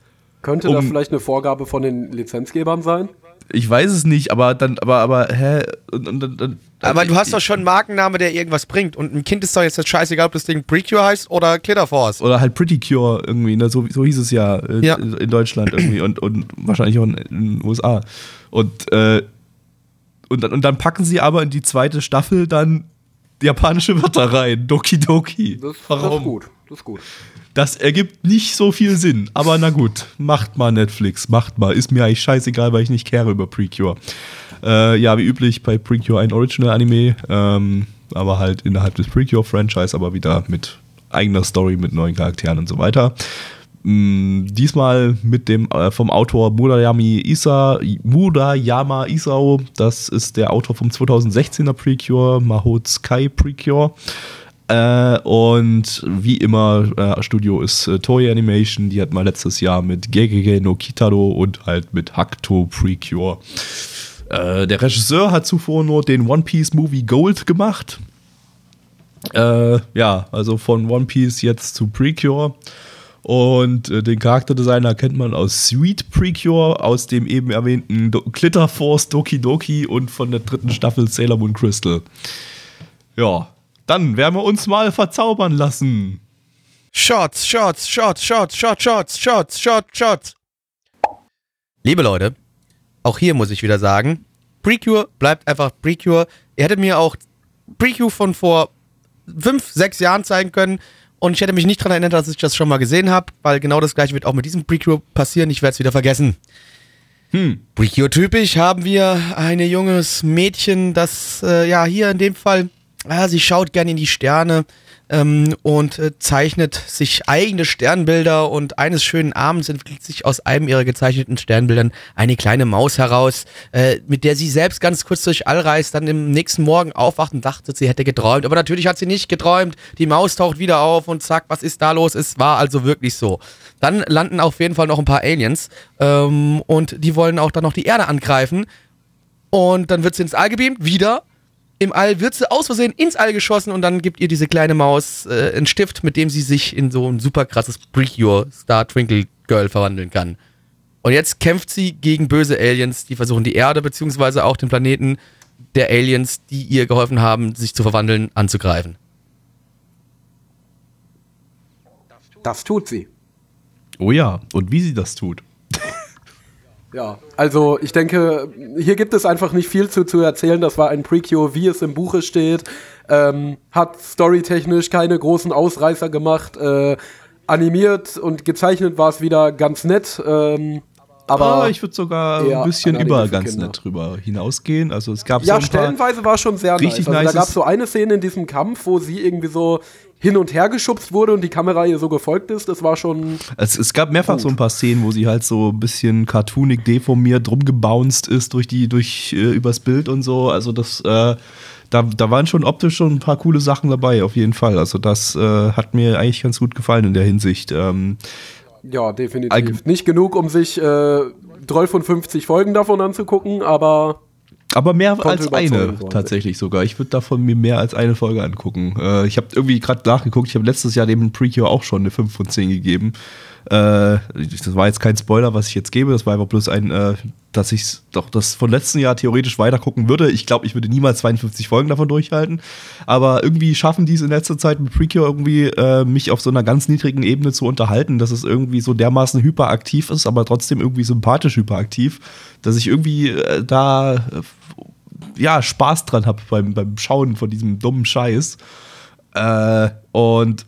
Könnte da Um- vielleicht eine Vorgabe von den Lizenzgebern sein? Ich weiß es nicht, aber dann, aber, aber, hä? Und, und, und, und, Aber du hast doch schon einen Markenname, der irgendwas bringt. Und ein Kind ist doch jetzt nicht scheißegal, ob das Ding Precure heißt oder Glitter Force. Oder halt Pretty Cure irgendwie, ne? so, so hieß es ja, äh, Ja. in Deutschland irgendwie und, und wahrscheinlich auch in, in den USA. Und, äh, und, dann, und dann packen sie aber in die zweite Staffel dann japanische Wörter rein. Doki Doki. Das, das ist gut. Das ist gut. Das ergibt nicht so viel Sinn, aber na gut, macht mal Netflix, macht mal. Ist mir eigentlich scheißegal, weil ich nicht kehre über Precure. Äh, ja, wie üblich bei Precure ein Original-Anime, ähm, aber halt innerhalb des Precure-Franchise, aber wieder mit eigener Story, mit neuen Charakteren und so weiter. Mm, diesmal mit dem äh, vom Autor Murayami Isa, Murayama Isao. Das ist der Autor vom 2016er Precure, Mahou Sky Precure. Äh, und wie immer, äh, Studio ist äh, Toei Animation. Die hat mal letztes Jahr mit Gegege no Kitaro und halt mit Hakuto Precure. Äh, der Regisseur hat zuvor nur den One Piece Movie Gold gemacht. Äh, ja, also von One Piece jetzt zu Precure. Und äh, den Charakterdesigner kennt man aus Sweet Precure, aus dem eben erwähnten Do Glitter Force Doki Doki und von der dritten Staffel Sailor Moon Crystal. Ja, dann werden wir uns mal verzaubern lassen. Shots, Shots, Shots, Shots, Shots, Shots, Shots, Shots, Shots. Liebe Leute, auch hier muss ich wieder sagen, Precure bleibt einfach Precure. Ihr hättet mir auch Precure von vor fünf, sechs Jahren zeigen können und ich hätte mich nicht daran erinnert, dass ich das schon mal gesehen habe, weil genau das gleiche wird auch mit diesem Precure passieren. Ich werde es wieder vergessen. Hm. Precure-typisch haben wir ein junges Mädchen, das äh, ja hier in dem Fall, ja, sie schaut gerne in die Sterne ähm, und äh, zeichnet sich eigene Sternbilder und eines schönen Abends entwickelt sich aus einem ihrer gezeichneten Sternbildern eine kleine Maus heraus, äh, mit der sie selbst ganz kurz durch All reist, dann im nächsten Morgen aufwacht und dachte, sie hätte geträumt. Aber natürlich hat sie nicht geträumt. Die Maus taucht wieder auf und zack, was ist da los? Es war also wirklich so. Dann landen auf jeden Fall noch ein paar Aliens ähm, und die wollen auch dann noch die Erde angreifen. Und dann wird sie ins All gebeamt, wieder. Im All wird sie aus Versehen ins All geschossen und dann gibt ihr diese kleine Maus äh, einen Stift, mit dem sie sich in so ein super krasses Precure Star Twinkle Girl verwandeln kann. Und jetzt kämpft sie gegen böse Aliens, die versuchen die Erde beziehungsweise auch den Planeten der Aliens, die ihr geholfen haben, sich zu verwandeln, anzugreifen. Das tut sie. Oh ja, und wie sie das tut. Ja, also ich denke, hier gibt es einfach nicht viel zu, zu erzählen. Das war ein Precure, wie es im Buche steht. Ähm, hat storytechnisch keine großen Ausreißer gemacht. Äh, animiert und gezeichnet war es wieder ganz nett. Ähm, Aber Ah, ich würde sogar ein bisschen über ganz Kinder. nett drüber hinausgehen. Also es gab ja, so stellenweise war schon sehr richtig nice. Also da gab es so eine Szene in diesem Kampf, wo sie irgendwie so hin und her geschubst wurde und die Kamera ihr so gefolgt ist. Das war schon. Es, es gab mehrfach Gut. so ein paar Szenen, wo sie halt so ein bisschen cartoonig deformiert rumgebounced ist durch die, durch äh, übers Bild und so. Also das, äh, da, da waren schon optisch schon ein paar coole Sachen dabei, auf jeden Fall. Also das äh, hat mir eigentlich ganz gut gefallen in der Hinsicht. Ähm, Ja, definitiv. Allgem- Nicht genug, um sich äh, 50 Folgen davon anzugucken, aber aber mehr als eine tatsächlich sogar. Ich würde davon mir mehr als eine Folge angucken. Äh, ich habe irgendwie gerade nachgeguckt, ich habe letztes Jahr dem Precure auch schon eine 5 von 10 gegeben. Äh, das war jetzt kein Spoiler, was ich jetzt gebe, das war einfach bloß ein, äh, dass ich doch das von letzten Jahr theoretisch weitergucken würde. Ich glaube, ich würde niemals 52 Folgen davon durchhalten. Aber irgendwie schaffen die es in letzter Zeit mit Precure irgendwie, äh, mich auf so einer ganz niedrigen Ebene zu unterhalten, dass es irgendwie so dermaßen hyperaktiv ist, aber trotzdem irgendwie sympathisch hyperaktiv, dass ich irgendwie äh, da äh, ja, Spaß dran habe beim, beim Schauen von diesem dummen Scheiß. Äh, und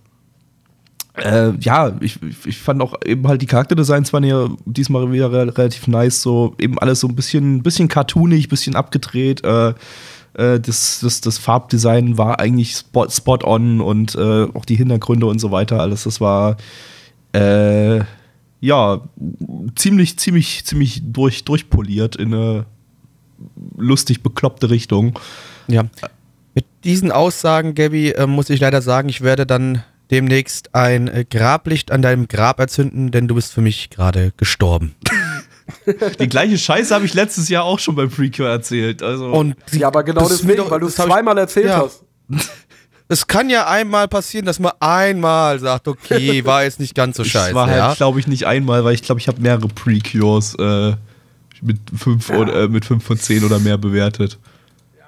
äh, ja, ich, ich- fand auch eben halt die Charakterdesigns waren ja diesmal wieder re relativ nice, so eben alles so ein bisschen, bisschen cartoonig, bisschen abgedreht. Äh, äh, das, das, das Farbdesign war eigentlich spot, spot on und äh, auch die Hintergründe und so weiter, alles, das war äh, ja ziemlich, ziemlich, ziemlich durch, durchpoliert in eine lustig bekloppte Richtung. Ja. Mit diesen Aussagen, Gabby, äh, muss ich leider sagen, ich werde dann demnächst ein äh, Grablicht an deinem Grab erzünden, denn du bist für mich gerade gestorben. Die gleiche Scheiße habe ich letztes Jahr auch schon beim Precure erzählt. Also Und ja, aber genau deswegen, doch- weil du es zweimal erzählt Ja. hast. es kann ja einmal passieren, dass man einmal sagt, okay, war jetzt nicht ganz so scheiße. Das war halt, ja? glaube ich, nicht einmal, weil ich glaube, ich habe mehrere Precures äh, mit, fünf oder, äh, mit fünf von zehn oder mehr bewertet.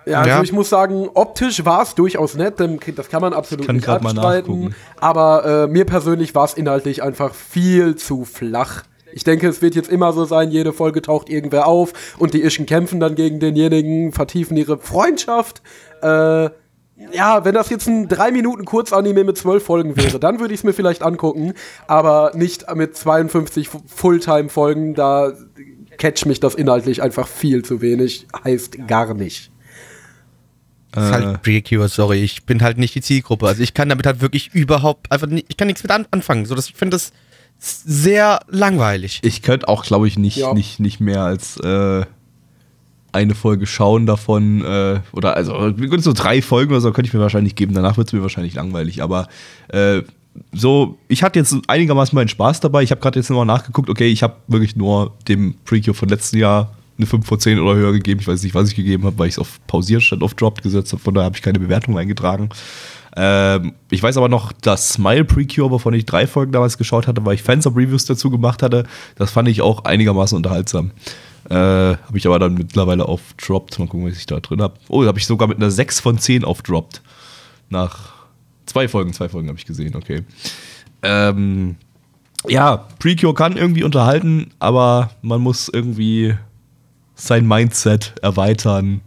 Ja, also Ja. ich muss sagen, optisch war es durchaus nett, denn das kann man absolut kann nicht abstreiten. Aber äh, mir persönlich war es inhaltlich einfach viel zu flach. Ich denke, es wird jetzt immer so sein, jede Folge taucht irgendwer auf und die Ischen kämpfen dann gegen denjenigen, vertiefen ihre Freundschaft. Äh, ja, wenn das jetzt ein 3 Minuten Kurzanime mit 12 Folgen wäre, dann würde ich es mir vielleicht angucken, aber nicht mit 52 Fu- Fulltime-Folgen, da catch mich das inhaltlich einfach viel zu wenig, heißt gar nicht. Das ist Äh. halt Precure, sorry, ich bin halt nicht die Zielgruppe. Also ich kann damit halt wirklich überhaupt einfach nicht, ich kann nichts mit an anfangen. So, dass ich finde das sehr langweilig. Ich könnte auch, glaube ich, nicht, Ja. nicht, nicht mehr als äh, eine Folge schauen davon. Äh, oder also so drei Folgen oder so könnte ich mir wahrscheinlich geben. Danach wird es mir wahrscheinlich langweilig. Aber äh, so, ich hatte jetzt einigermaßen meinen Spaß dabei. Ich habe gerade jetzt nochmal nachgeguckt. Okay, ich habe wirklich nur dem Precure von letzten Jahr eine 5 von 10 oder höher gegeben. Ich weiß nicht, was ich gegeben habe, weil ich es auf pausiert statt auf dropped gesetzt habe. Von daher habe ich keine Bewertung eingetragen. Ähm, ich weiß aber noch, das Smile Precure, wovon ich drei Folgen damals geschaut hatte, weil ich Fansub-Reviews dazu gemacht hatte, das fand ich auch einigermaßen unterhaltsam. Äh, habe ich aber dann mittlerweile auf Dropped. Mal gucken, was ich da drin habe. Oh, habe ich sogar mit einer 6 von 10 auf Dropped. Nach zwei Folgen, zwei Folgen habe ich gesehen, okay. Ähm, ja, Precure kann irgendwie unterhalten, aber man muss irgendwie sein Mindset erweitern,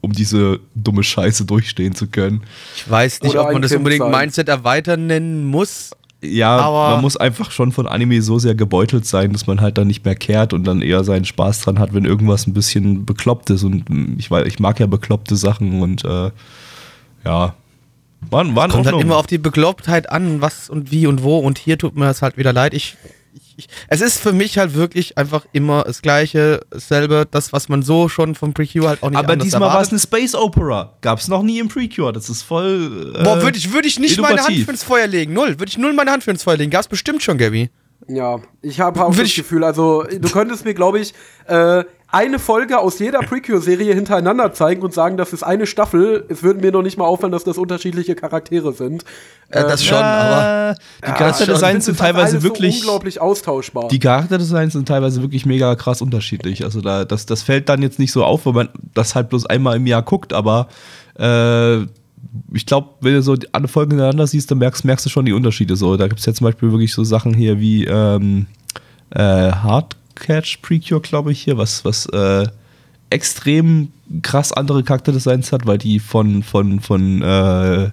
um diese dumme Scheiße durchstehen zu können. Ich weiß nicht, Oder ob man das Kind unbedingt sein. Mindset erweitern nennen muss. Ja, Aber- man muss einfach schon von Anime so sehr gebeutelt sein, dass man halt dann nicht mehr kehrt und dann eher seinen Spaß dran hat, wenn irgendwas ein bisschen bekloppt ist. Und mm, ich, weiß, ich mag ja bekloppte Sachen und äh, ja, waren, waren Kommt halt immer auf die Beklopptheit an, was und wie und wo. Und hier tut mir das halt wieder leid. Ich, ich, ich, es ist für mich halt wirklich einfach immer das Gleiche, dasselbe, das, was man so schon vom Precure halt auch nicht Aber anders diesmal war es eine Space Opera. Gab es noch nie im Precure. Das ist voll. Äh, Boah, würde ich, würd ich nicht meine Hand innovativ. für ins Feuer legen. Null. Würde ich null meine Hand für ins Feuer legen. Gab's bestimmt schon, Gabby. Ja, ich habe auch Will das ich- Gefühl, also du könntest mir, glaube ich, äh, eine Folge aus jeder Precure-Serie hintereinander zeigen und sagen, das ist eine Staffel. Es würde mir noch nicht mal auffallen, dass das unterschiedliche Charaktere sind. Äh, das schon, aber. Äh, die Charakterdesigns sind teilweise wirklich. So unglaublich austauschbar. Die Charakterdesigns sind teilweise wirklich mega krass unterschiedlich. Also da, das, das fällt dann jetzt nicht so auf, wenn man das halt bloß einmal im Jahr guckt, aber äh, ich glaube, wenn du so alle Folgen hintereinander siehst, dann merkst, merkst du schon die Unterschiede. So, da gibt es ja zum Beispiel wirklich so Sachen hier wie ähm, äh, Hardcatch Precure, glaube ich, hier, was, was äh, extrem krass andere Charakterdesigns hat, weil die von, von, von äh,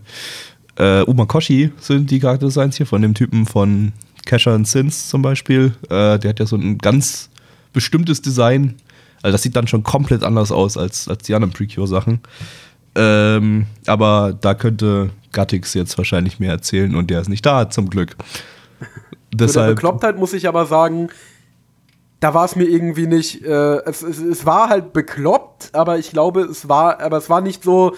äh, Umakoshi sind die Charakterdesigns hier, von dem Typen von Casher and Sins zum Beispiel. Äh, der hat ja so einen ganz bestimmtes Design. Also das sieht dann schon komplett anders aus als, als die anderen Precure-Sachen. Ähm, aber da könnte Gattix jetzt wahrscheinlich mehr erzählen und der ist nicht da, zum Glück. Zu der Deshalb, Beklopptheit muss ich aber sagen, da war es mir irgendwie nicht, äh, es, es, es war halt bekloppt, aber ich glaube, es war, aber es war nicht so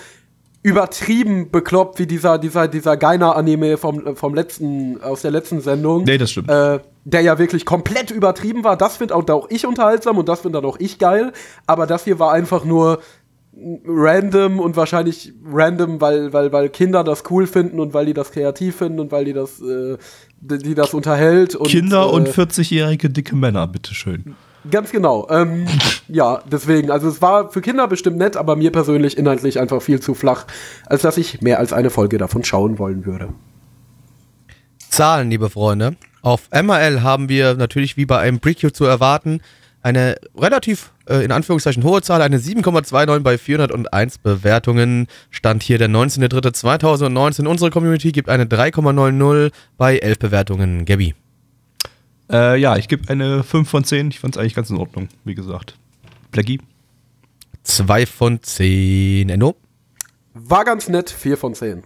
übertrieben bekloppt wie dieser, dieser, dieser Geiner-Anime vom, vom letzten, aus der letzten Sendung. Nee, das stimmt. Äh, der ja wirklich komplett übertrieben war. Das finde auch, auch ich unterhaltsam und das finde dann auch ich geil. Aber das hier war einfach nur random und wahrscheinlich random, weil, weil, weil Kinder das cool finden und weil die das kreativ finden und weil die das, äh, die, die das unterhält. Und, Kinder äh, und 40-jährige dicke Männer, bitteschön. Ganz genau. Ähm, ja, deswegen. Also es war für Kinder bestimmt nett, aber mir persönlich inhaltlich einfach viel zu flach, als dass ich mehr als eine Folge davon schauen wollen würde. Zahlen, liebe Freunde. Auf MRL haben wir natürlich wie bei einem Precure zu erwarten eine relativ äh, in Anführungszeichen hohe Zahl, eine 7,29 bei 401 Bewertungen. Stand hier der 19.03.2019. Unsere Community gibt eine 3,90 bei 11 Bewertungen. Gabby. Äh, ja, ich gebe eine 5 von 10. Ich fand es eigentlich ganz in Ordnung, wie gesagt. Blackie? 2 von 10. Enno. War ganz nett, 4 von 10.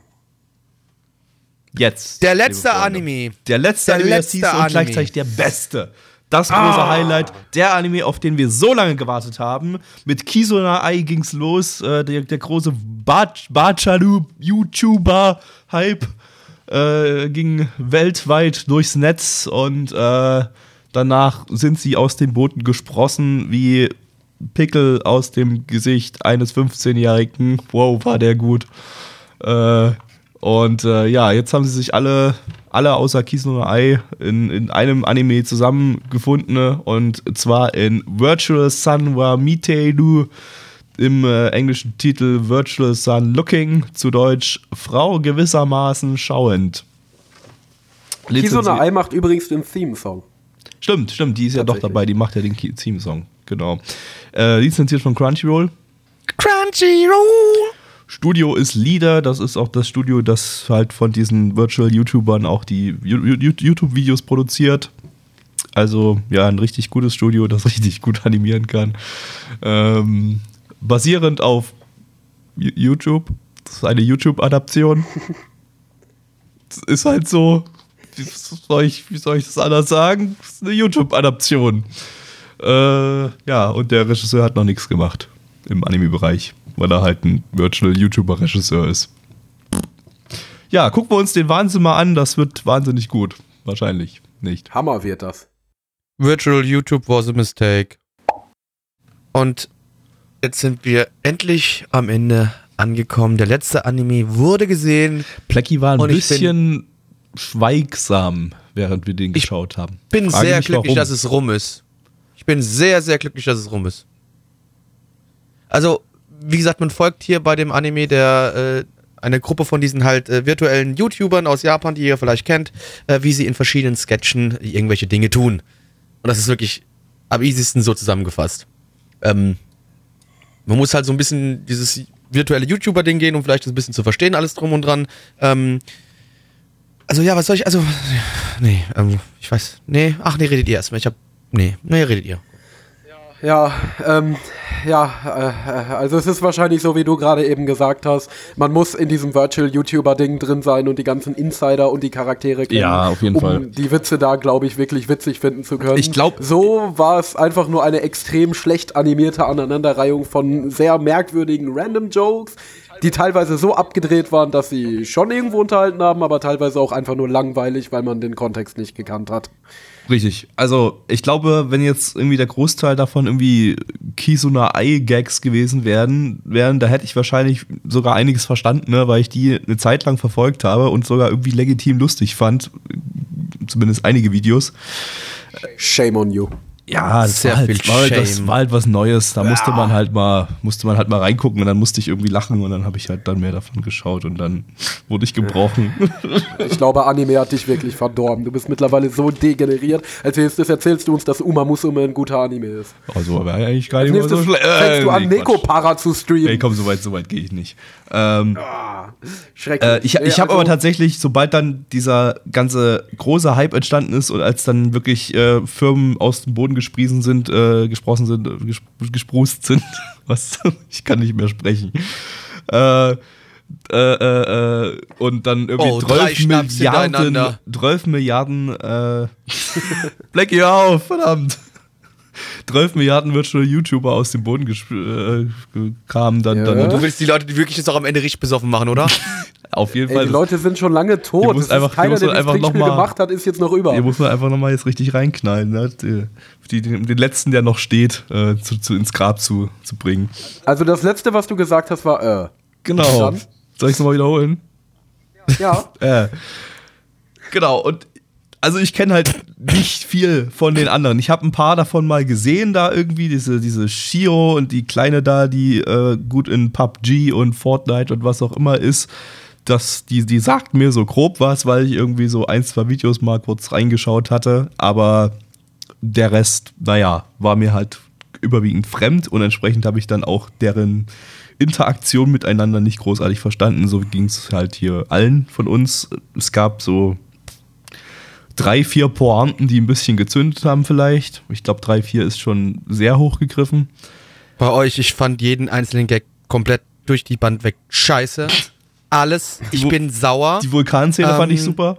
Jetzt. Der letzte. Anime. Der letzte Der Anime letzte Season und Anime. gleichzeitig der beste. Das große Highlight, der Anime, auf den wir so lange gewartet haben. Mit Kisuna Ai ging's los, äh, der, der große Bachalu-YouTuber-Hype äh, ging weltweit durchs Netz und äh, danach sind sie aus dem Boden gesprossen wie Pickel aus dem Gesicht eines 15-Jährigen. Wow, war der gut. Äh, und äh, ja, jetzt haben sie sich alle, alle außer Kisuna Ai in, in einem Anime zusammengefunden und zwar in Virtual Sun wa Miteiru im äh, englischen Titel Virtual Sun Looking, zu Deutsch Frau gewissermaßen schauend. Kisuna Ai macht übrigens den Theme-Song. Stimmt, stimmt, die ist ja doch dabei, die macht ja den Theme-Song, genau. Äh, lizenziert von Crunchyroll. Crunchyroll. Studio ist Leader, das ist auch das Studio, das halt von diesen Virtual-YouTubern auch die YouTube-Videos produziert. Also ja, ein richtig gutes Studio, das richtig gut animieren kann. Ähm, basierend auf YouTube. Das ist eine YouTube-Adaption. Ist halt so. Wie soll, ich, wie soll ich das anders sagen? Das ist eine YouTube-Adaption. Äh, ja, und der Regisseur hat noch nichts gemacht im Anime-Bereich, weil er halt ein Virtual-YouTuber-Regisseur ist. Ja, gucken wir uns den Wahnsinn mal an. Das wird wahnsinnig gut. Wahrscheinlich nicht. Hammer wird das. Virtual YouTube was a mistake. Und jetzt sind wir endlich am Ende angekommen. Der letzte Anime wurde gesehen. Plecky war ein ich bisschen schweigsam, während wir den Ich geschaut haben. Bin Frage sehr mich, glücklich, warum. dass es rum ist. Ich bin sehr, sehr glücklich, dass es rum ist. Also, wie gesagt, man folgt hier bei dem Anime der äh, eine Gruppe von diesen halt äh, virtuellen YouTubern aus Japan, die ihr vielleicht kennt, äh, wie sie in verschiedenen Sketchen irgendwelche Dinge tun. Und das ist wirklich am easiesten so zusammengefasst. Ähm, man muss halt so ein bisschen dieses virtuelle YouTuber-Ding gehen, um vielleicht ein bisschen zu verstehen, alles drum und dran. Ähm, also ja, was soll ich, also, nee, ähm, ich weiß, nee, ach nee, redet ihr erstmal, ich hab, nee, nee, redet ihr. Ja, ähm, ja, äh, also es ist wahrscheinlich so, wie du gerade eben gesagt hast. Man muss in diesem Virtual-YouTuber-Ding drin sein und die ganzen Insider und die Charaktere kennen. Ja, auf jeden um Fall. die Witze da, glaube ich, wirklich witzig finden zu können. Ich glaub- So war es einfach nur eine extrem schlecht animierte Aneinanderreihung von sehr merkwürdigen Random-Jokes, die teilweise so abgedreht waren, dass sie schon irgendwo unterhalten haben, aber teilweise auch einfach nur langweilig, weil man den Kontext nicht gekannt hat. Richtig. Also, ich glaube, wenn jetzt irgendwie der Großteil davon irgendwie Kisuna Ei-Gags gewesen wären, wären, da hätte ich wahrscheinlich sogar einiges verstanden, ne, weil ich die eine Zeit lang verfolgt habe und sogar irgendwie legitim lustig fand. Zumindest einige Videos. Shame on you. Ja, das Sehr war, halt, viel war, halt, das Shame. war halt was Neues. Da musste man halt mal, musste man halt mal reingucken und dann musste ich irgendwie lachen und dann habe ich halt dann mehr davon geschaut und dann wurde ich gebrochen. Ich glaube, Anime hat dich wirklich verdorben. Du bist mittlerweile so degeneriert, als jetzt erzählst du uns, dass Uma Musume ein guter Anime ist. Also ja eigentlich gar nicht Als mal so nächstes schlecht. fängst du an, nee, Neko. Para zu streamen. Ey, komm, so weit, so weit gehe ich nicht. Ähm, Schrecklich. Äh, ich ich habe also- aber tatsächlich, sobald dann dieser ganze große Hype entstanden ist und als dann wirklich äh, Firmen aus dem Boden gespriesen sind, äh, gesprossen sind, äh, ges gesprust sind. Was? Ich kann nicht mehr sprechen. Äh, äh, äh, und dann irgendwie Oh, drei 12 Schnaps Milliarden, hintereinander. 12 Milliarden, äh, Blackie, auf, verdammt. 12 Milliarden Virtual YouTuber aus dem Boden äh, kamen, dann, Ja. dann Du willst die Leute die wirklich jetzt auch am Ende richtig besoffen machen, oder? auf jeden Ey, Fall. die Leute sind schon lange Ihr tot. Das ist einfach- ihr keiner, der das einfach noch mal- gemacht hat, ist jetzt noch über. Hier muss man einfach nochmal jetzt richtig reinknallen, ne? die, die, den letzten, der noch steht, äh, zu, zu, ins Grab zu, zu bringen. Also das letzte, was du gesagt hast, war äh. Genau. Soll ich es nochmal wiederholen? Ja. Äh. Genau, und also ich kenne halt nicht viel von den anderen. Ich habe ein paar davon mal gesehen, da irgendwie, diese, diese Shio und die Kleine da, die äh, gut in PUBG und Fortnite und was auch immer ist. Das, die, die sagt mir so grob was, weil ich irgendwie so ein, zwei Videos mal kurz reingeschaut hatte, aber der Rest, naja, war mir halt überwiegend fremd und entsprechend habe ich dann auch deren Interaktion miteinander nicht großartig verstanden. So ging es halt hier allen von uns. Es gab so drei, vier Pointen, die ein bisschen gezündet haben vielleicht. Ich glaube, drei, vier ist schon sehr hoch gegriffen. Bei euch, ich fand jeden einzelnen Gag komplett durch die Band weg. Scheiße. Alles. Ich bin sauer. Die Vulkanszene fand ich Ähm, super.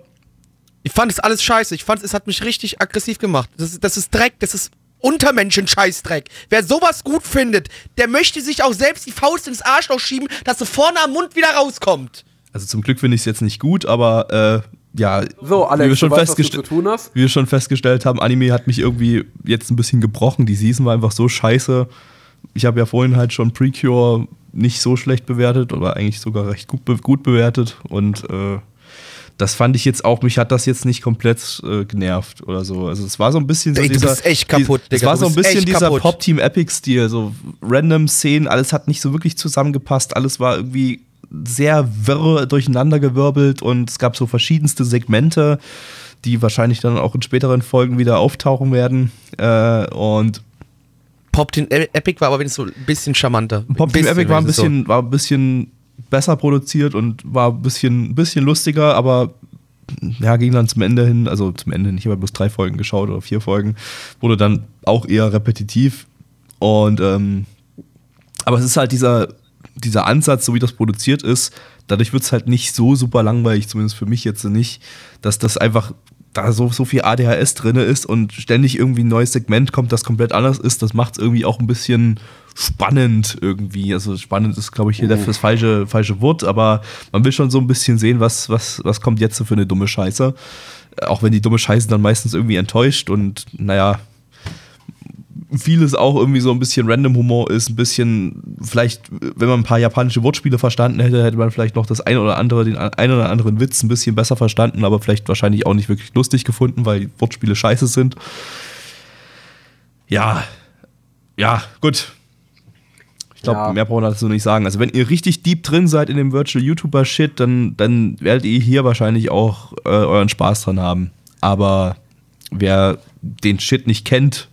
Ich fand es alles scheiße. Ich fand es hat mich richtig aggressiv gemacht. Das, ist- das ist Dreck. Das ist Untermenschen-Scheißdreck. Wer sowas gut findet, der möchte sich auch selbst die Faust ins Arschloch schieben, dass sie vorne am Mund wieder rauskommt. Also zum Glück finde ich es jetzt nicht gut, aber äh, ja, So, wie wir Alex, schon weißt, was du festgeste- zu tun hast. wie wir schon festgestellt haben, Anime hat mich irgendwie jetzt ein bisschen gebrochen. Die Season war einfach so scheiße. Ich habe ja vorhin halt schon Precure nicht so schlecht bewertet oder eigentlich sogar recht gut, be gut bewertet und äh, das fand ich jetzt auch, mich hat das jetzt nicht komplett äh, genervt oder so. Also es war so ein bisschen so Ey, dieser, bist echt kaputt, die, Es Digga, war du so ein bisschen dieser. Pop-Team-Epic-Stil, so random Szenen, alles hat nicht so wirklich zusammengepasst, alles war irgendwie sehr wirr durcheinandergewirbelt und es gab so verschiedenste Segmente, die wahrscheinlich dann auch in späteren Folgen wieder auftauchen werden. Äh, und Pop Team Epic war aber wenigstens so ein bisschen charmanter. Pop Team Epic war ein bisschen, war ein bisschen besser produziert und war ein bisschen, bisschen lustiger, aber ja, ging dann zum Ende hin, also zum Ende nicht, aber bloß drei Folgen geschaut oder vier Folgen, wurde dann auch eher repetitiv. Und ähm, aber es ist halt dieser, dieser Ansatz, so wie das produziert ist, dadurch wird es halt nicht so super langweilig, zumindest für mich jetzt nicht, dass das einfach da so, so viel ADHS drin ist und ständig irgendwie ein neues Segment kommt, das komplett anders ist, das macht es irgendwie auch ein bisschen spannend irgendwie. Also spannend ist, glaube ich, hier das falsche, falsche Wort, aber man will schon so ein bisschen sehen, was, was, was kommt jetzt so für eine dumme Scheiße. Auch wenn die dumme Scheiße dann meistens irgendwie enttäuscht und naja, vieles auch irgendwie so ein bisschen random Humor ist, ein bisschen, vielleicht, wenn man ein paar japanische Wortspiele verstanden hätte, hätte man vielleicht noch das ein oder andere, den einen oder anderen Witz ein bisschen besser verstanden, aber vielleicht wahrscheinlich auch nicht wirklich lustig gefunden, weil Wortspiele scheiße sind. Ja, ja, gut. Ich glaube, Ja. mehr brauchen wir dazu nicht sagen. Also, wenn ihr richtig deep drin seid in dem Virtual YouTuber-Shit, dann, dann werdet ihr hier wahrscheinlich auch äh, euren Spaß dran haben. Aber wer den Shit nicht kennt,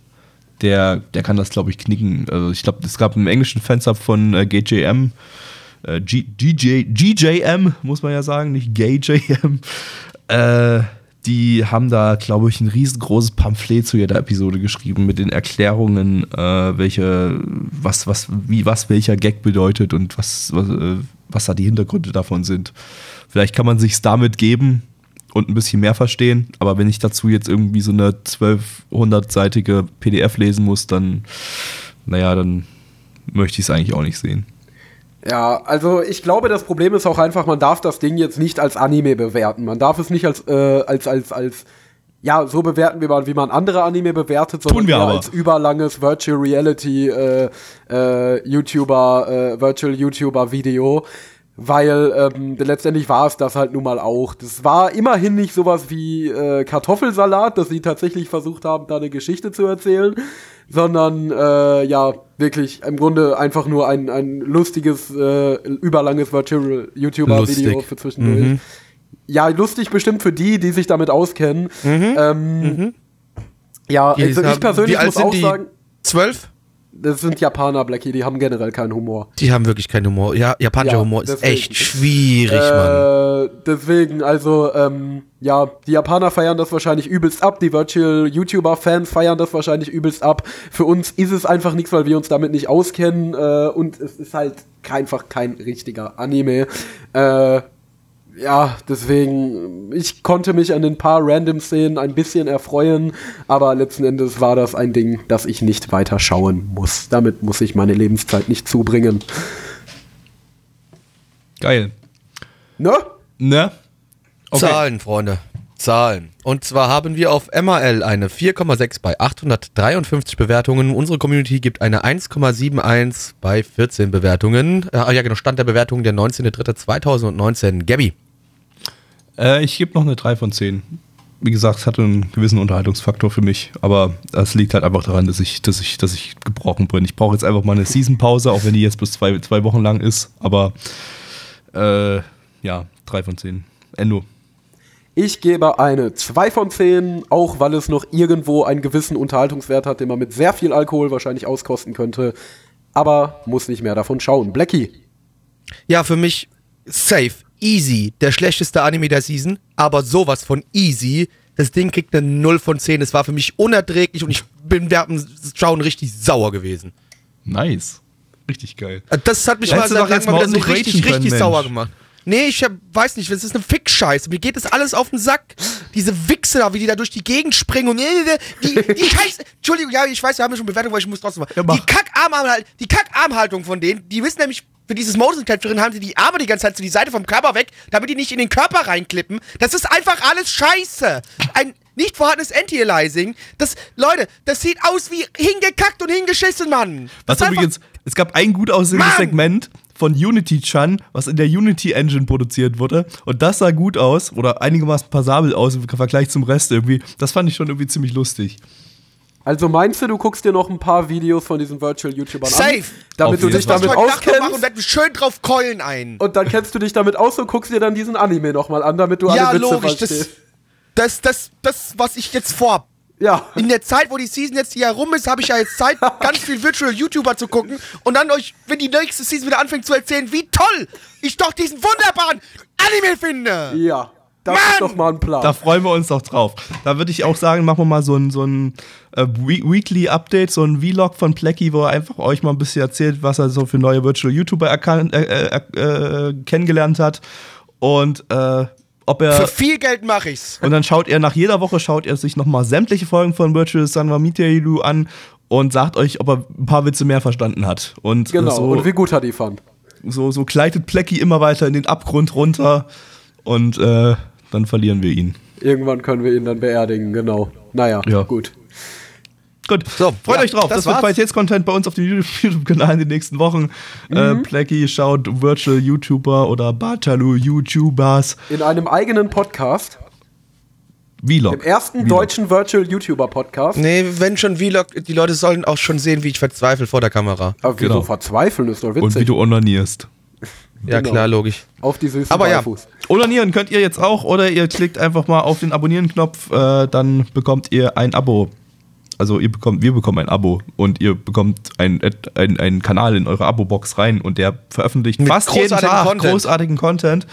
der, der kann das, glaube ich, knicken. Also, ich glaube, es gab einen englischen Fansub von äh, GJM. Äh, GJ, GJM, muss man ja sagen, nicht GayJM. Äh, die haben da, glaube ich, ein riesengroßes Pamphlet zu jeder Episode geschrieben mit den Erklärungen, äh, welche, was, was, wie, was welcher Gag bedeutet und was, was, äh, was da die Hintergründe davon sind. Vielleicht kann man sich's damit geben und ein bisschen mehr verstehen, aber wenn ich dazu jetzt irgendwie so eine 1200-seitige PDF lesen muss, dann, naja, dann möchte ich es eigentlich auch nicht sehen. Ja, also ich glaube, das Problem ist auch einfach, man darf das Ding jetzt nicht als Anime bewerten. Man darf es nicht als, äh, als, als, als, ja, so bewerten, wie man, wie man andere Anime bewertet, sondern Tun wir aber. als überlanges Virtual Reality äh, äh, YouTuber, äh, Virtual YouTuber Video. Weil ähm, letztendlich war es das halt nun mal auch. Das war immerhin nicht sowas wie äh, Kartoffelsalat, dass sie tatsächlich versucht haben, da eine Geschichte zu erzählen, sondern äh, ja, wirklich im Grunde einfach nur ein, ein lustiges, äh, überlanges Virtual YouTuber-Video für zwischendurch. Ja, lustig bestimmt für die, die sich damit auskennen. Ähm, Ja, Die also ich persönlich muss auch sagen, Zwölf? Das sind Japaner, Blackie, die haben generell keinen Humor. Die haben wirklich keinen Humor. Ja, japanischer Ja, Humor ist deswegen. echt schwierig, Mann. Äh, deswegen, also, ähm, ja, die Japaner feiern das wahrscheinlich übelst ab, die Virtual YouTuber-Fans feiern das wahrscheinlich übelst ab. Für uns ist es einfach nichts, weil wir uns damit nicht auskennen äh, und es ist halt einfach kein richtiger Anime. Äh, ja, deswegen, ich konnte mich an den paar Random-Szenen ein bisschen erfreuen, aber letzten Endes war das ein Ding, das ich nicht weiter schauen muss. Damit muss ich meine Lebenszeit nicht zubringen. Geil. Ne? Ne? Okay. Zahlen, Freunde. Zahlen. Und zwar haben wir auf MRL eine 4,6 bei 853 Bewertungen. Unsere Community gibt eine 1,71 bei 14 Bewertungen. Äh, ah ja, genau, Stand der Bewertung der 19.03.2019. Gabby. Äh, ich gebe noch eine 3 von 10. Wie gesagt, es hatte einen gewissen Unterhaltungsfaktor für mich, aber das liegt halt einfach daran, dass ich, dass ich, dass ich gebrochen bin. Ich brauche jetzt einfach mal eine Season-Pause, auch wenn die jetzt bis zwei, zwei Wochen lang ist, aber äh, ja, 3 von 10. Endo. Ich gebe eine 2 von 10, auch weil es noch irgendwo einen gewissen Unterhaltungswert hat, den man mit sehr viel Alkohol wahrscheinlich auskosten könnte. Aber muss nicht mehr davon schauen. Blackie. Ja, für mich safe, easy, der schlechteste Anime der Season, aber sowas von easy. Das Ding kriegt eine 0 von 10. Es war für mich unerträglich und ich bin während Schauen richtig sauer gewesen. Nice. Richtig geil. Äh, Das hat mich Hättest mal, seit langem mal wieder so richtig, können, richtig sauer gemacht. Nee, ich hab, weiß nicht, das ist eine Fick-Scheiße. Mir geht das alles auf den Sack. Diese Wichse da, wie die da durch die Gegend springen und äh, die, die Scheiße. Entschuldigung, ja, ich weiß, wir haben ja schon Bewertung, aber ich muss trotzdem mal. Ja, die Kackarmhaltung, die Kackarmhaltung von denen, die wissen nämlich, für dieses Motion Capturing haben sie die Arme die ganze Zeit zu die Seite vom Körper weg, damit die nicht in den Körper reinklippen. Das ist einfach alles Scheiße. Ein nicht vorhandenes Anti-Aliasing. Das, Leute, das sieht aus wie hingekackt und hingeschissen, Mann. Das Was übrigens, es gab ein gut aussehendes! Segment von Unity-Chan, was in der Unity Engine produziert wurde. Und das sah gut aus oder einigermaßen passabel aus im Vergleich zum Rest irgendwie. Das fand ich schon irgendwie ziemlich lustig. Also meinst du, du guckst dir noch ein paar Videos von diesen Virtual YouTubern an? Safe. Damit Auf du dich Fall. damit machen und auskennst. werd schön drauf keulen ein. Und dann kennst du dich damit aus und guckst dir dann diesen Anime nochmal an, damit du ja, alle Witze logisch. Das, verstehst. das, das, das, was ich jetzt vor. Ja. In der Zeit, wo die Season jetzt hier rum ist, habe ich ja jetzt Zeit, ganz viel Virtual YouTuber zu gucken und dann euch, wenn die nächste Season wieder anfängt zu erzählen, wie toll ich doch diesen wunderbaren Anime finde. Ja. Das Mann! ist doch mal ein Plan. Da freuen wir uns doch drauf. Da würde ich auch sagen, machen wir mal so ein, so ein äh, We- Weekly Update, so ein Vlog von Plecky, wo er einfach euch mal ein bisschen erzählt, was er so für neue Virtual YouTuber äh, äh, äh, kennengelernt hat. Und äh, ob er. Für viel Geld mache ich's. Und dann schaut er nach jeder Woche, schaut er sich nochmal sämtliche Folgen von Virtual Sanwa Miteiru an und sagt euch, ob er ein paar Witze mehr verstanden hat. Und äh, genau. so, Und wie gut er die fand. so, so gleitet Plecky immer weiter in den Abgrund runter und äh, dann verlieren wir ihn. Irgendwann können wir ihn dann beerdigen, genau. Naja, Ja. gut. Gut, So, freut ja, euch drauf. das Das, wird. Qualitätscontent bei uns auf dem YouTube-Kanal in den nächsten Wochen. Äh, Plecky schaut Virtual YouTuber oder Batalu YouTubers. In einem eigenen Podcast, Vlog. im ersten Vlog. deutschen Virtual YouTuber Podcast. Nee, wenn schon Vlog, die Leute sollen auch schon sehen, wie ich verzweifle vor der Kamera. Aber wieso Genau. verzweifeln ist doch Und wie witzig. du onanierst. Ja, Genau. klar, logisch. Auf die süßen Aber ja. Beifuß. Onanieren könnt ihr jetzt auch oder ihr klickt einfach mal auf den Abonnieren-Knopf, äh, dann bekommt ihr ein Abo. Also ihr bekommt, wir bekommen ein Abo und ihr bekommt einen ein, ein Kanal in eure Abo-Box rein und der veröffentlicht Mit fast jeden Tag Content. großartigen Content.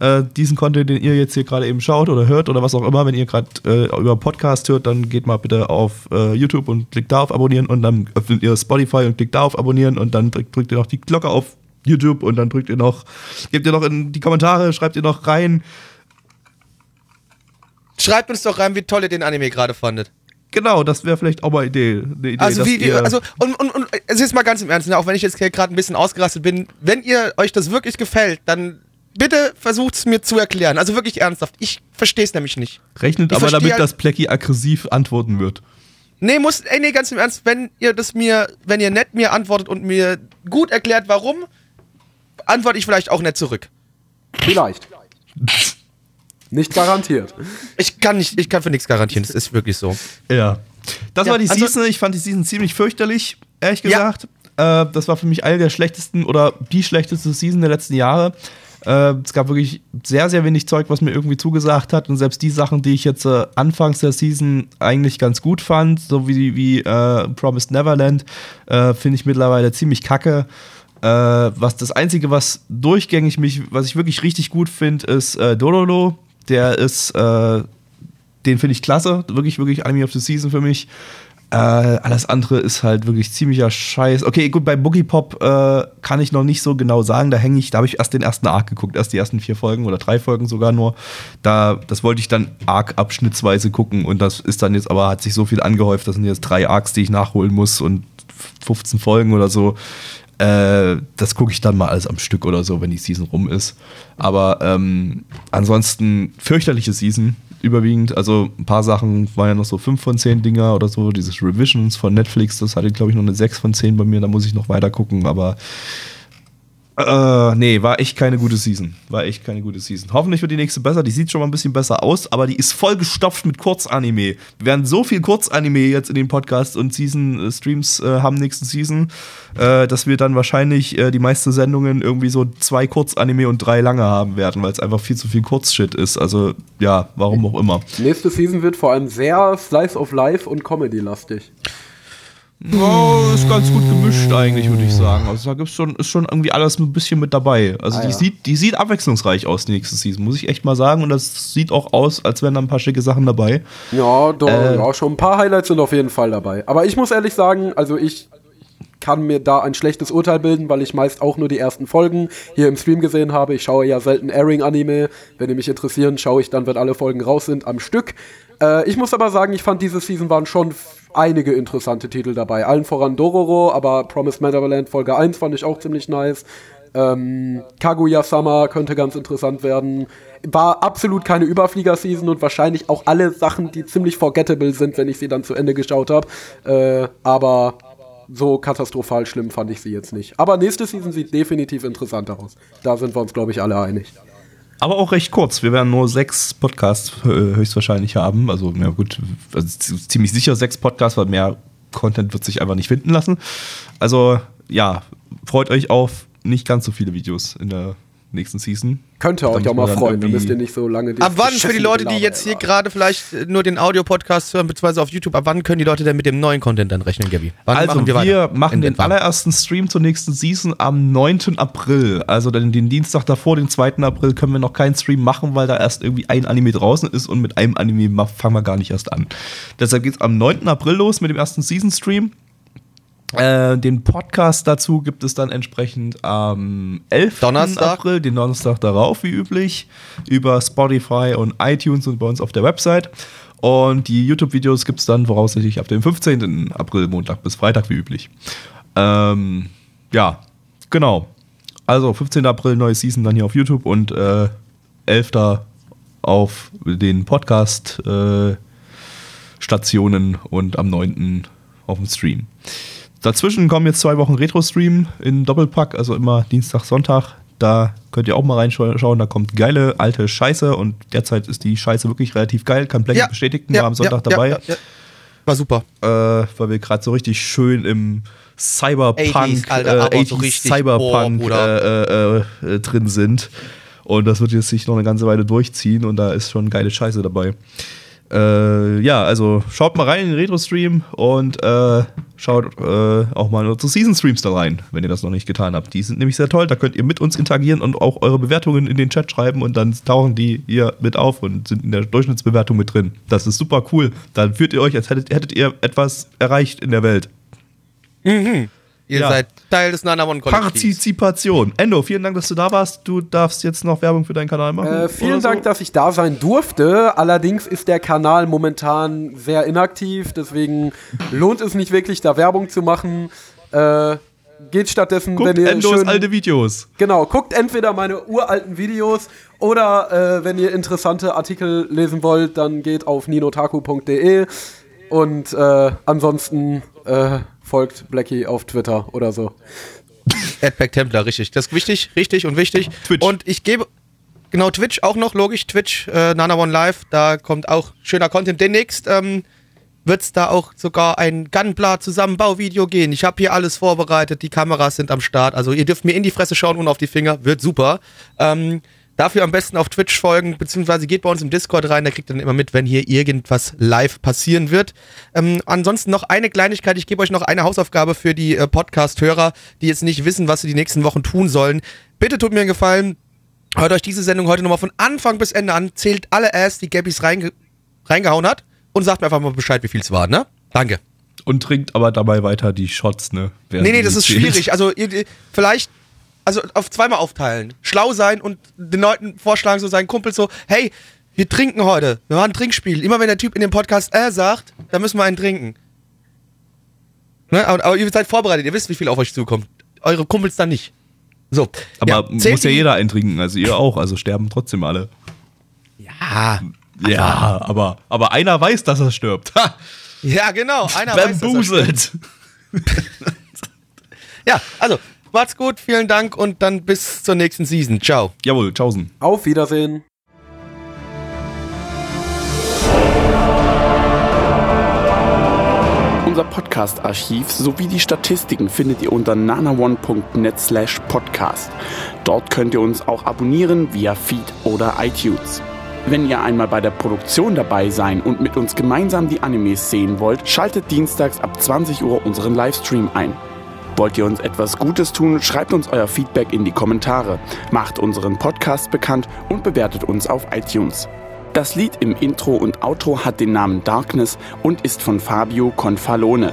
Äh, diesen Content, den ihr jetzt hier gerade eben schaut oder hört oder was auch immer, wenn ihr gerade äh, über Podcast hört, dann geht mal bitte auf äh, YouTube und klickt da auf Abonnieren und dann öffnet ihr Spotify und klickt da auf Abonnieren und dann drückt, drückt ihr noch die Glocke auf YouTube und dann drückt ihr noch, gebt ihr noch in die Kommentare, schreibt ihr noch rein, Schreibt uns doch rein, wie toll ihr den Anime gerade fandet. Genau, das wäre vielleicht auch mal eine Idee. Eine Idee Also, wie, wie, also und, und, und es ist mal ganz im Ernst, ne, auch wenn ich jetzt gerade ein bisschen ausgerastet bin, wenn ihr euch das wirklich gefällt, dann bitte versucht es mir zu erklären. Also wirklich ernsthaft. Ich verstehe es nämlich nicht. rechnet ich aber damit, halt- dass Plecky aggressiv antworten wird. Nee, muss, ey, nee, ganz im Ernst, wenn ihr das mir, wenn ihr nett mir antwortet und mir gut erklärt, warum, antworte ich vielleicht auch nett zurück. Vielleicht. Nicht garantiert. Ich kann nicht, ich kann für nichts garantieren, das ist wirklich so. Ja. Das Ja, war die also- Season. Ich fand die Season ziemlich fürchterlich, ehrlich Ja. gesagt. Äh, das war für mich eine der schlechtesten oder die schlechteste Season der letzten Jahre. Äh, es gab wirklich sehr, sehr wenig Zeug, was mir irgendwie zugesagt hat. Und selbst die Sachen, die ich jetzt äh, anfangs der Season eigentlich ganz gut fand, so wie, wie äh, Promised Neverland, äh, finde ich mittlerweile ziemlich kacke. Äh, was das Einzige, was durchgängig mich, was ich wirklich richtig gut finde, ist äh, Dororo. Der ist, äh, den finde ich klasse. Wirklich, wirklich Anime of the Season für mich. Äh, alles andere ist halt wirklich ziemlicher Scheiß. Okay, gut, bei Boogie Pop äh, kann ich noch nicht so genau sagen. Da hänge ich, da habe ich erst den ersten Arc geguckt, erst die ersten vier Folgen oder drei Folgen sogar nur. Da, das wollte ich dann Arc abschnittsweise gucken und das ist dann jetzt aber hat sich so viel angehäuft. Das sind jetzt drei Arcs, die ich nachholen muss und 15 Folgen oder so. Äh, das gucke ich dann mal alles am Stück oder so, wenn die Season rum ist. Aber ähm, ansonsten fürchterliche Season überwiegend. Also ein paar Sachen waren ja noch so 5 von 10 Dinger oder so. Dieses Revisions von Netflix, das hatte, glaube ich, noch eine 6 von 10 bei mir. Da muss ich noch weiter gucken. Aber äh, nee, war echt keine gute Season. War echt keine gute Season. Hoffentlich wird die nächste besser. Die sieht schon mal ein bisschen besser aus, aber die ist voll gestopft mit Kurzanime. Wir werden so viel Kurzanime jetzt in den Podcasts und Season-Streams äh, haben nächsten Season, äh, dass wir dann wahrscheinlich äh, die meisten Sendungen irgendwie so zwei Kurzanime und drei lange haben werden, weil es einfach viel zu viel Kurzshit ist. Also ja, warum auch immer. Nächste Season wird vor allem sehr Slice of Life und Comedy-lastig. Oh, ist ganz gut gemischt eigentlich, würde ich sagen. Also da gibt's schon, ist schon irgendwie alles ein bisschen mit dabei. Also Ah, die, ja. sieht, die sieht abwechslungsreich aus, die nächste Season, muss ich echt mal sagen. Und das sieht auch aus, als wären da ein paar schicke Sachen dabei. Ja, doch, Äh. ja, schon ein paar Highlights sind auf jeden Fall dabei. Aber ich muss ehrlich sagen, also ich kann mir da ein schlechtes Urteil bilden, weil ich meist auch nur die ersten Folgen hier im Stream gesehen habe. Ich schaue ja selten Airing-Anime. Wenn die mich interessieren, schaue ich dann, wenn alle Folgen raus sind, am Stück. Äh, ich muss aber sagen, ich fand diese Season waren schon einige interessante Titel dabei. Allen voran Dororo, aber Promised Neverland Folge 1 fand ich auch ziemlich nice. Ähm, Kaguya-sama könnte ganz interessant werden. War absolut keine Überflieger-Season und wahrscheinlich auch alle Sachen, die ziemlich forgettable sind, wenn ich sie dann zu Ende geschaut habe. Äh, aber so katastrophal schlimm fand ich sie jetzt nicht. Aber nächste Season sieht definitiv interessanter aus. Da sind wir uns, glaube ich, alle einig. Aber auch recht kurz. Wir werden nur sechs Podcasts äh, höchstwahrscheinlich haben. Also, ja gut, also ziemlich sicher sechs Podcasts, weil mehr Content wird sich einfach nicht finden lassen. Also, ja, freut euch auf nicht ganz so viele Videos in der nächsten Season. Könnte Da euch auch mal freuen, dann müsst ihr nicht so lange Ab wann, für die Leute, die jetzt hier gerade vielleicht äh, nur den Audio-Podcast hören, beziehungsweise auf YouTube, ab wann können die Leute denn mit dem neuen Content dann rechnen, Gabi? Wann also, wir, weiter? machen In den allerersten Stream zur nächsten Season am 9. April. Also den, den Dienstag davor, den 2. April, können wir noch keinen Stream machen, weil da erst irgendwie ein Anime draußen ist und mit einem Anime fangen wir gar nicht erst an. Deshalb geht es am 9. April los mit dem ersten Season-Stream. Äh, den Podcast dazu gibt es dann entsprechend am 11. Donnerstag. April, den Donnerstag darauf, wie üblich, über Spotify und iTunes und bei uns auf der Website. Und die YouTube-Videos gibt es dann voraussichtlich ab dem 15. April, Montag bis Freitag, wie üblich. Ähm, ja, genau. Also 15. April neue Season dann hier auf YouTube und äh, 11. auf den Podcast-Stationen und am 9. auf dem Stream. Dazwischen kommen jetzt zwei Wochen Retro-Stream in Doppelpack, also immer Dienstag, Sonntag. Da könnt ihr auch mal reinschauen. Da kommt geile alte Scheiße und derzeit ist die Scheiße wirklich relativ geil. Kann Blackie bestätigen, war am Sonntag ja, dabei. Ja, ja. War super. Äh, weil wir gerade so richtig schön im Cyberpunk, 80s, Alter, aber so richtig Cyberpunk äh, äh, äh, drin sind. Und das wird jetzt sich noch eine ganze Weile durchziehen und da ist schon geile Scheiße dabei. Äh, ja, also schaut mal rein in den Retro-Stream und äh, schaut äh, auch mal unsere Season-Streams da rein, wenn ihr das noch nicht getan habt. Die sind nämlich sehr toll, da könnt ihr mit uns interagieren und auch eure Bewertungen in den Chat schreiben und dann tauchen die hier mit auf und sind in der Durchschnittsbewertung mit drin. Das ist super cool. Dann fühlt ihr euch, als hättet, hättet ihr etwas erreicht in der Welt. Ihr Ja. seid Teil des Nanamon-Kollektivs. Partizipation. Endo, vielen Dank, dass du da warst. Du darfst jetzt noch Werbung für deinen Kanal machen. Äh, vielen oder so. Dank, dass ich da sein durfte. Allerdings ist der Kanal momentan sehr inaktiv, deswegen lohnt es nicht wirklich, da Werbung zu machen. Äh, geht stattdessen, Guckt wenn ihr Endos schön, alte Videos. Genau, guckt entweder meine uralten Videos oder äh, wenn ihr interessante Artikel lesen wollt, dann geht auf ninotaku.de und äh, ansonsten äh, folgt Blackie auf Twitter oder so. Adpack Templar, richtig. Das ist wichtig, richtig und wichtig. Twitch. Und ich gebe, genau, Twitch auch noch, logisch, Twitch, äh, Nana One Live, da kommt auch schöner Content demnächst. Ähm, wird es da auch sogar ein Gunpla-Zusammenbauvideo gehen. Ich habe hier alles vorbereitet, die Kameras sind am Start. Also ihr dürft mir in die Fresse schauen und auf die Finger, wird super. Ähm, dafür am besten auf Twitch folgen, beziehungsweise geht bei uns im Discord rein, da kriegt ihr dann immer mit, wenn hier irgendwas live passieren wird. Ähm, ansonsten noch eine Kleinigkeit, ich gebe euch noch eine Hausaufgabe für die äh, Podcast-Hörer, die jetzt nicht wissen, was sie die nächsten Wochen tun sollen. Bitte tut mir einen Gefallen, hört euch diese Sendung heute nochmal von Anfang bis Ende an, zählt alle Ass, die Gabbys reinge reingehauen hat und sagt mir einfach mal Bescheid, wie viel es war, ne? Danke. Und trinkt aber dabei weiter die Shots, ne? Nee, nee, das ist zählt. schwierig. Also ihr, vielleicht, also auf zweimal aufteilen. Schlau sein und den Leuten vorschlagen, so seinen Kumpel so, hey, wir trinken heute. Wir machen ein Trinkspiel. Immer wenn der Typ in dem Podcast äh sagt, dann müssen wir einen trinken. Ne? Aber, aber, ihr seid vorbereitet, ihr wisst, wie viel auf euch zukommt. Eure Kumpels dann nicht. So. Aber ja, muss ja jeder einen trinken, also ihr auch, also sterben trotzdem alle. Ja. Ja, aber, aber einer weiß, dass er stirbt. Ha! Ja, genau. Einer Bambuselt. weiß, Ja, also, macht's gut, vielen Dank und dann bis zur nächsten Season. Ciao. Jawohl, tschaußen. Auf Wiedersehen. Unser Podcast-Archiv sowie die Statistiken findet ihr unter nanaone.net slash podcast. Dort könnt ihr uns auch abonnieren via Feed oder iTunes. Wenn ihr einmal bei der Produktion dabei sein und mit uns gemeinsam die Animes sehen wollt, schaltet dienstags ab 20 Uhr unseren Livestream ein. Wollt ihr uns etwas Gutes tun, schreibt uns euer Feedback in die Kommentare, macht unseren Podcast bekannt und bewertet uns auf iTunes. Das Lied im Intro und Outro hat den Namen Darkness und ist von Fabio Confalone.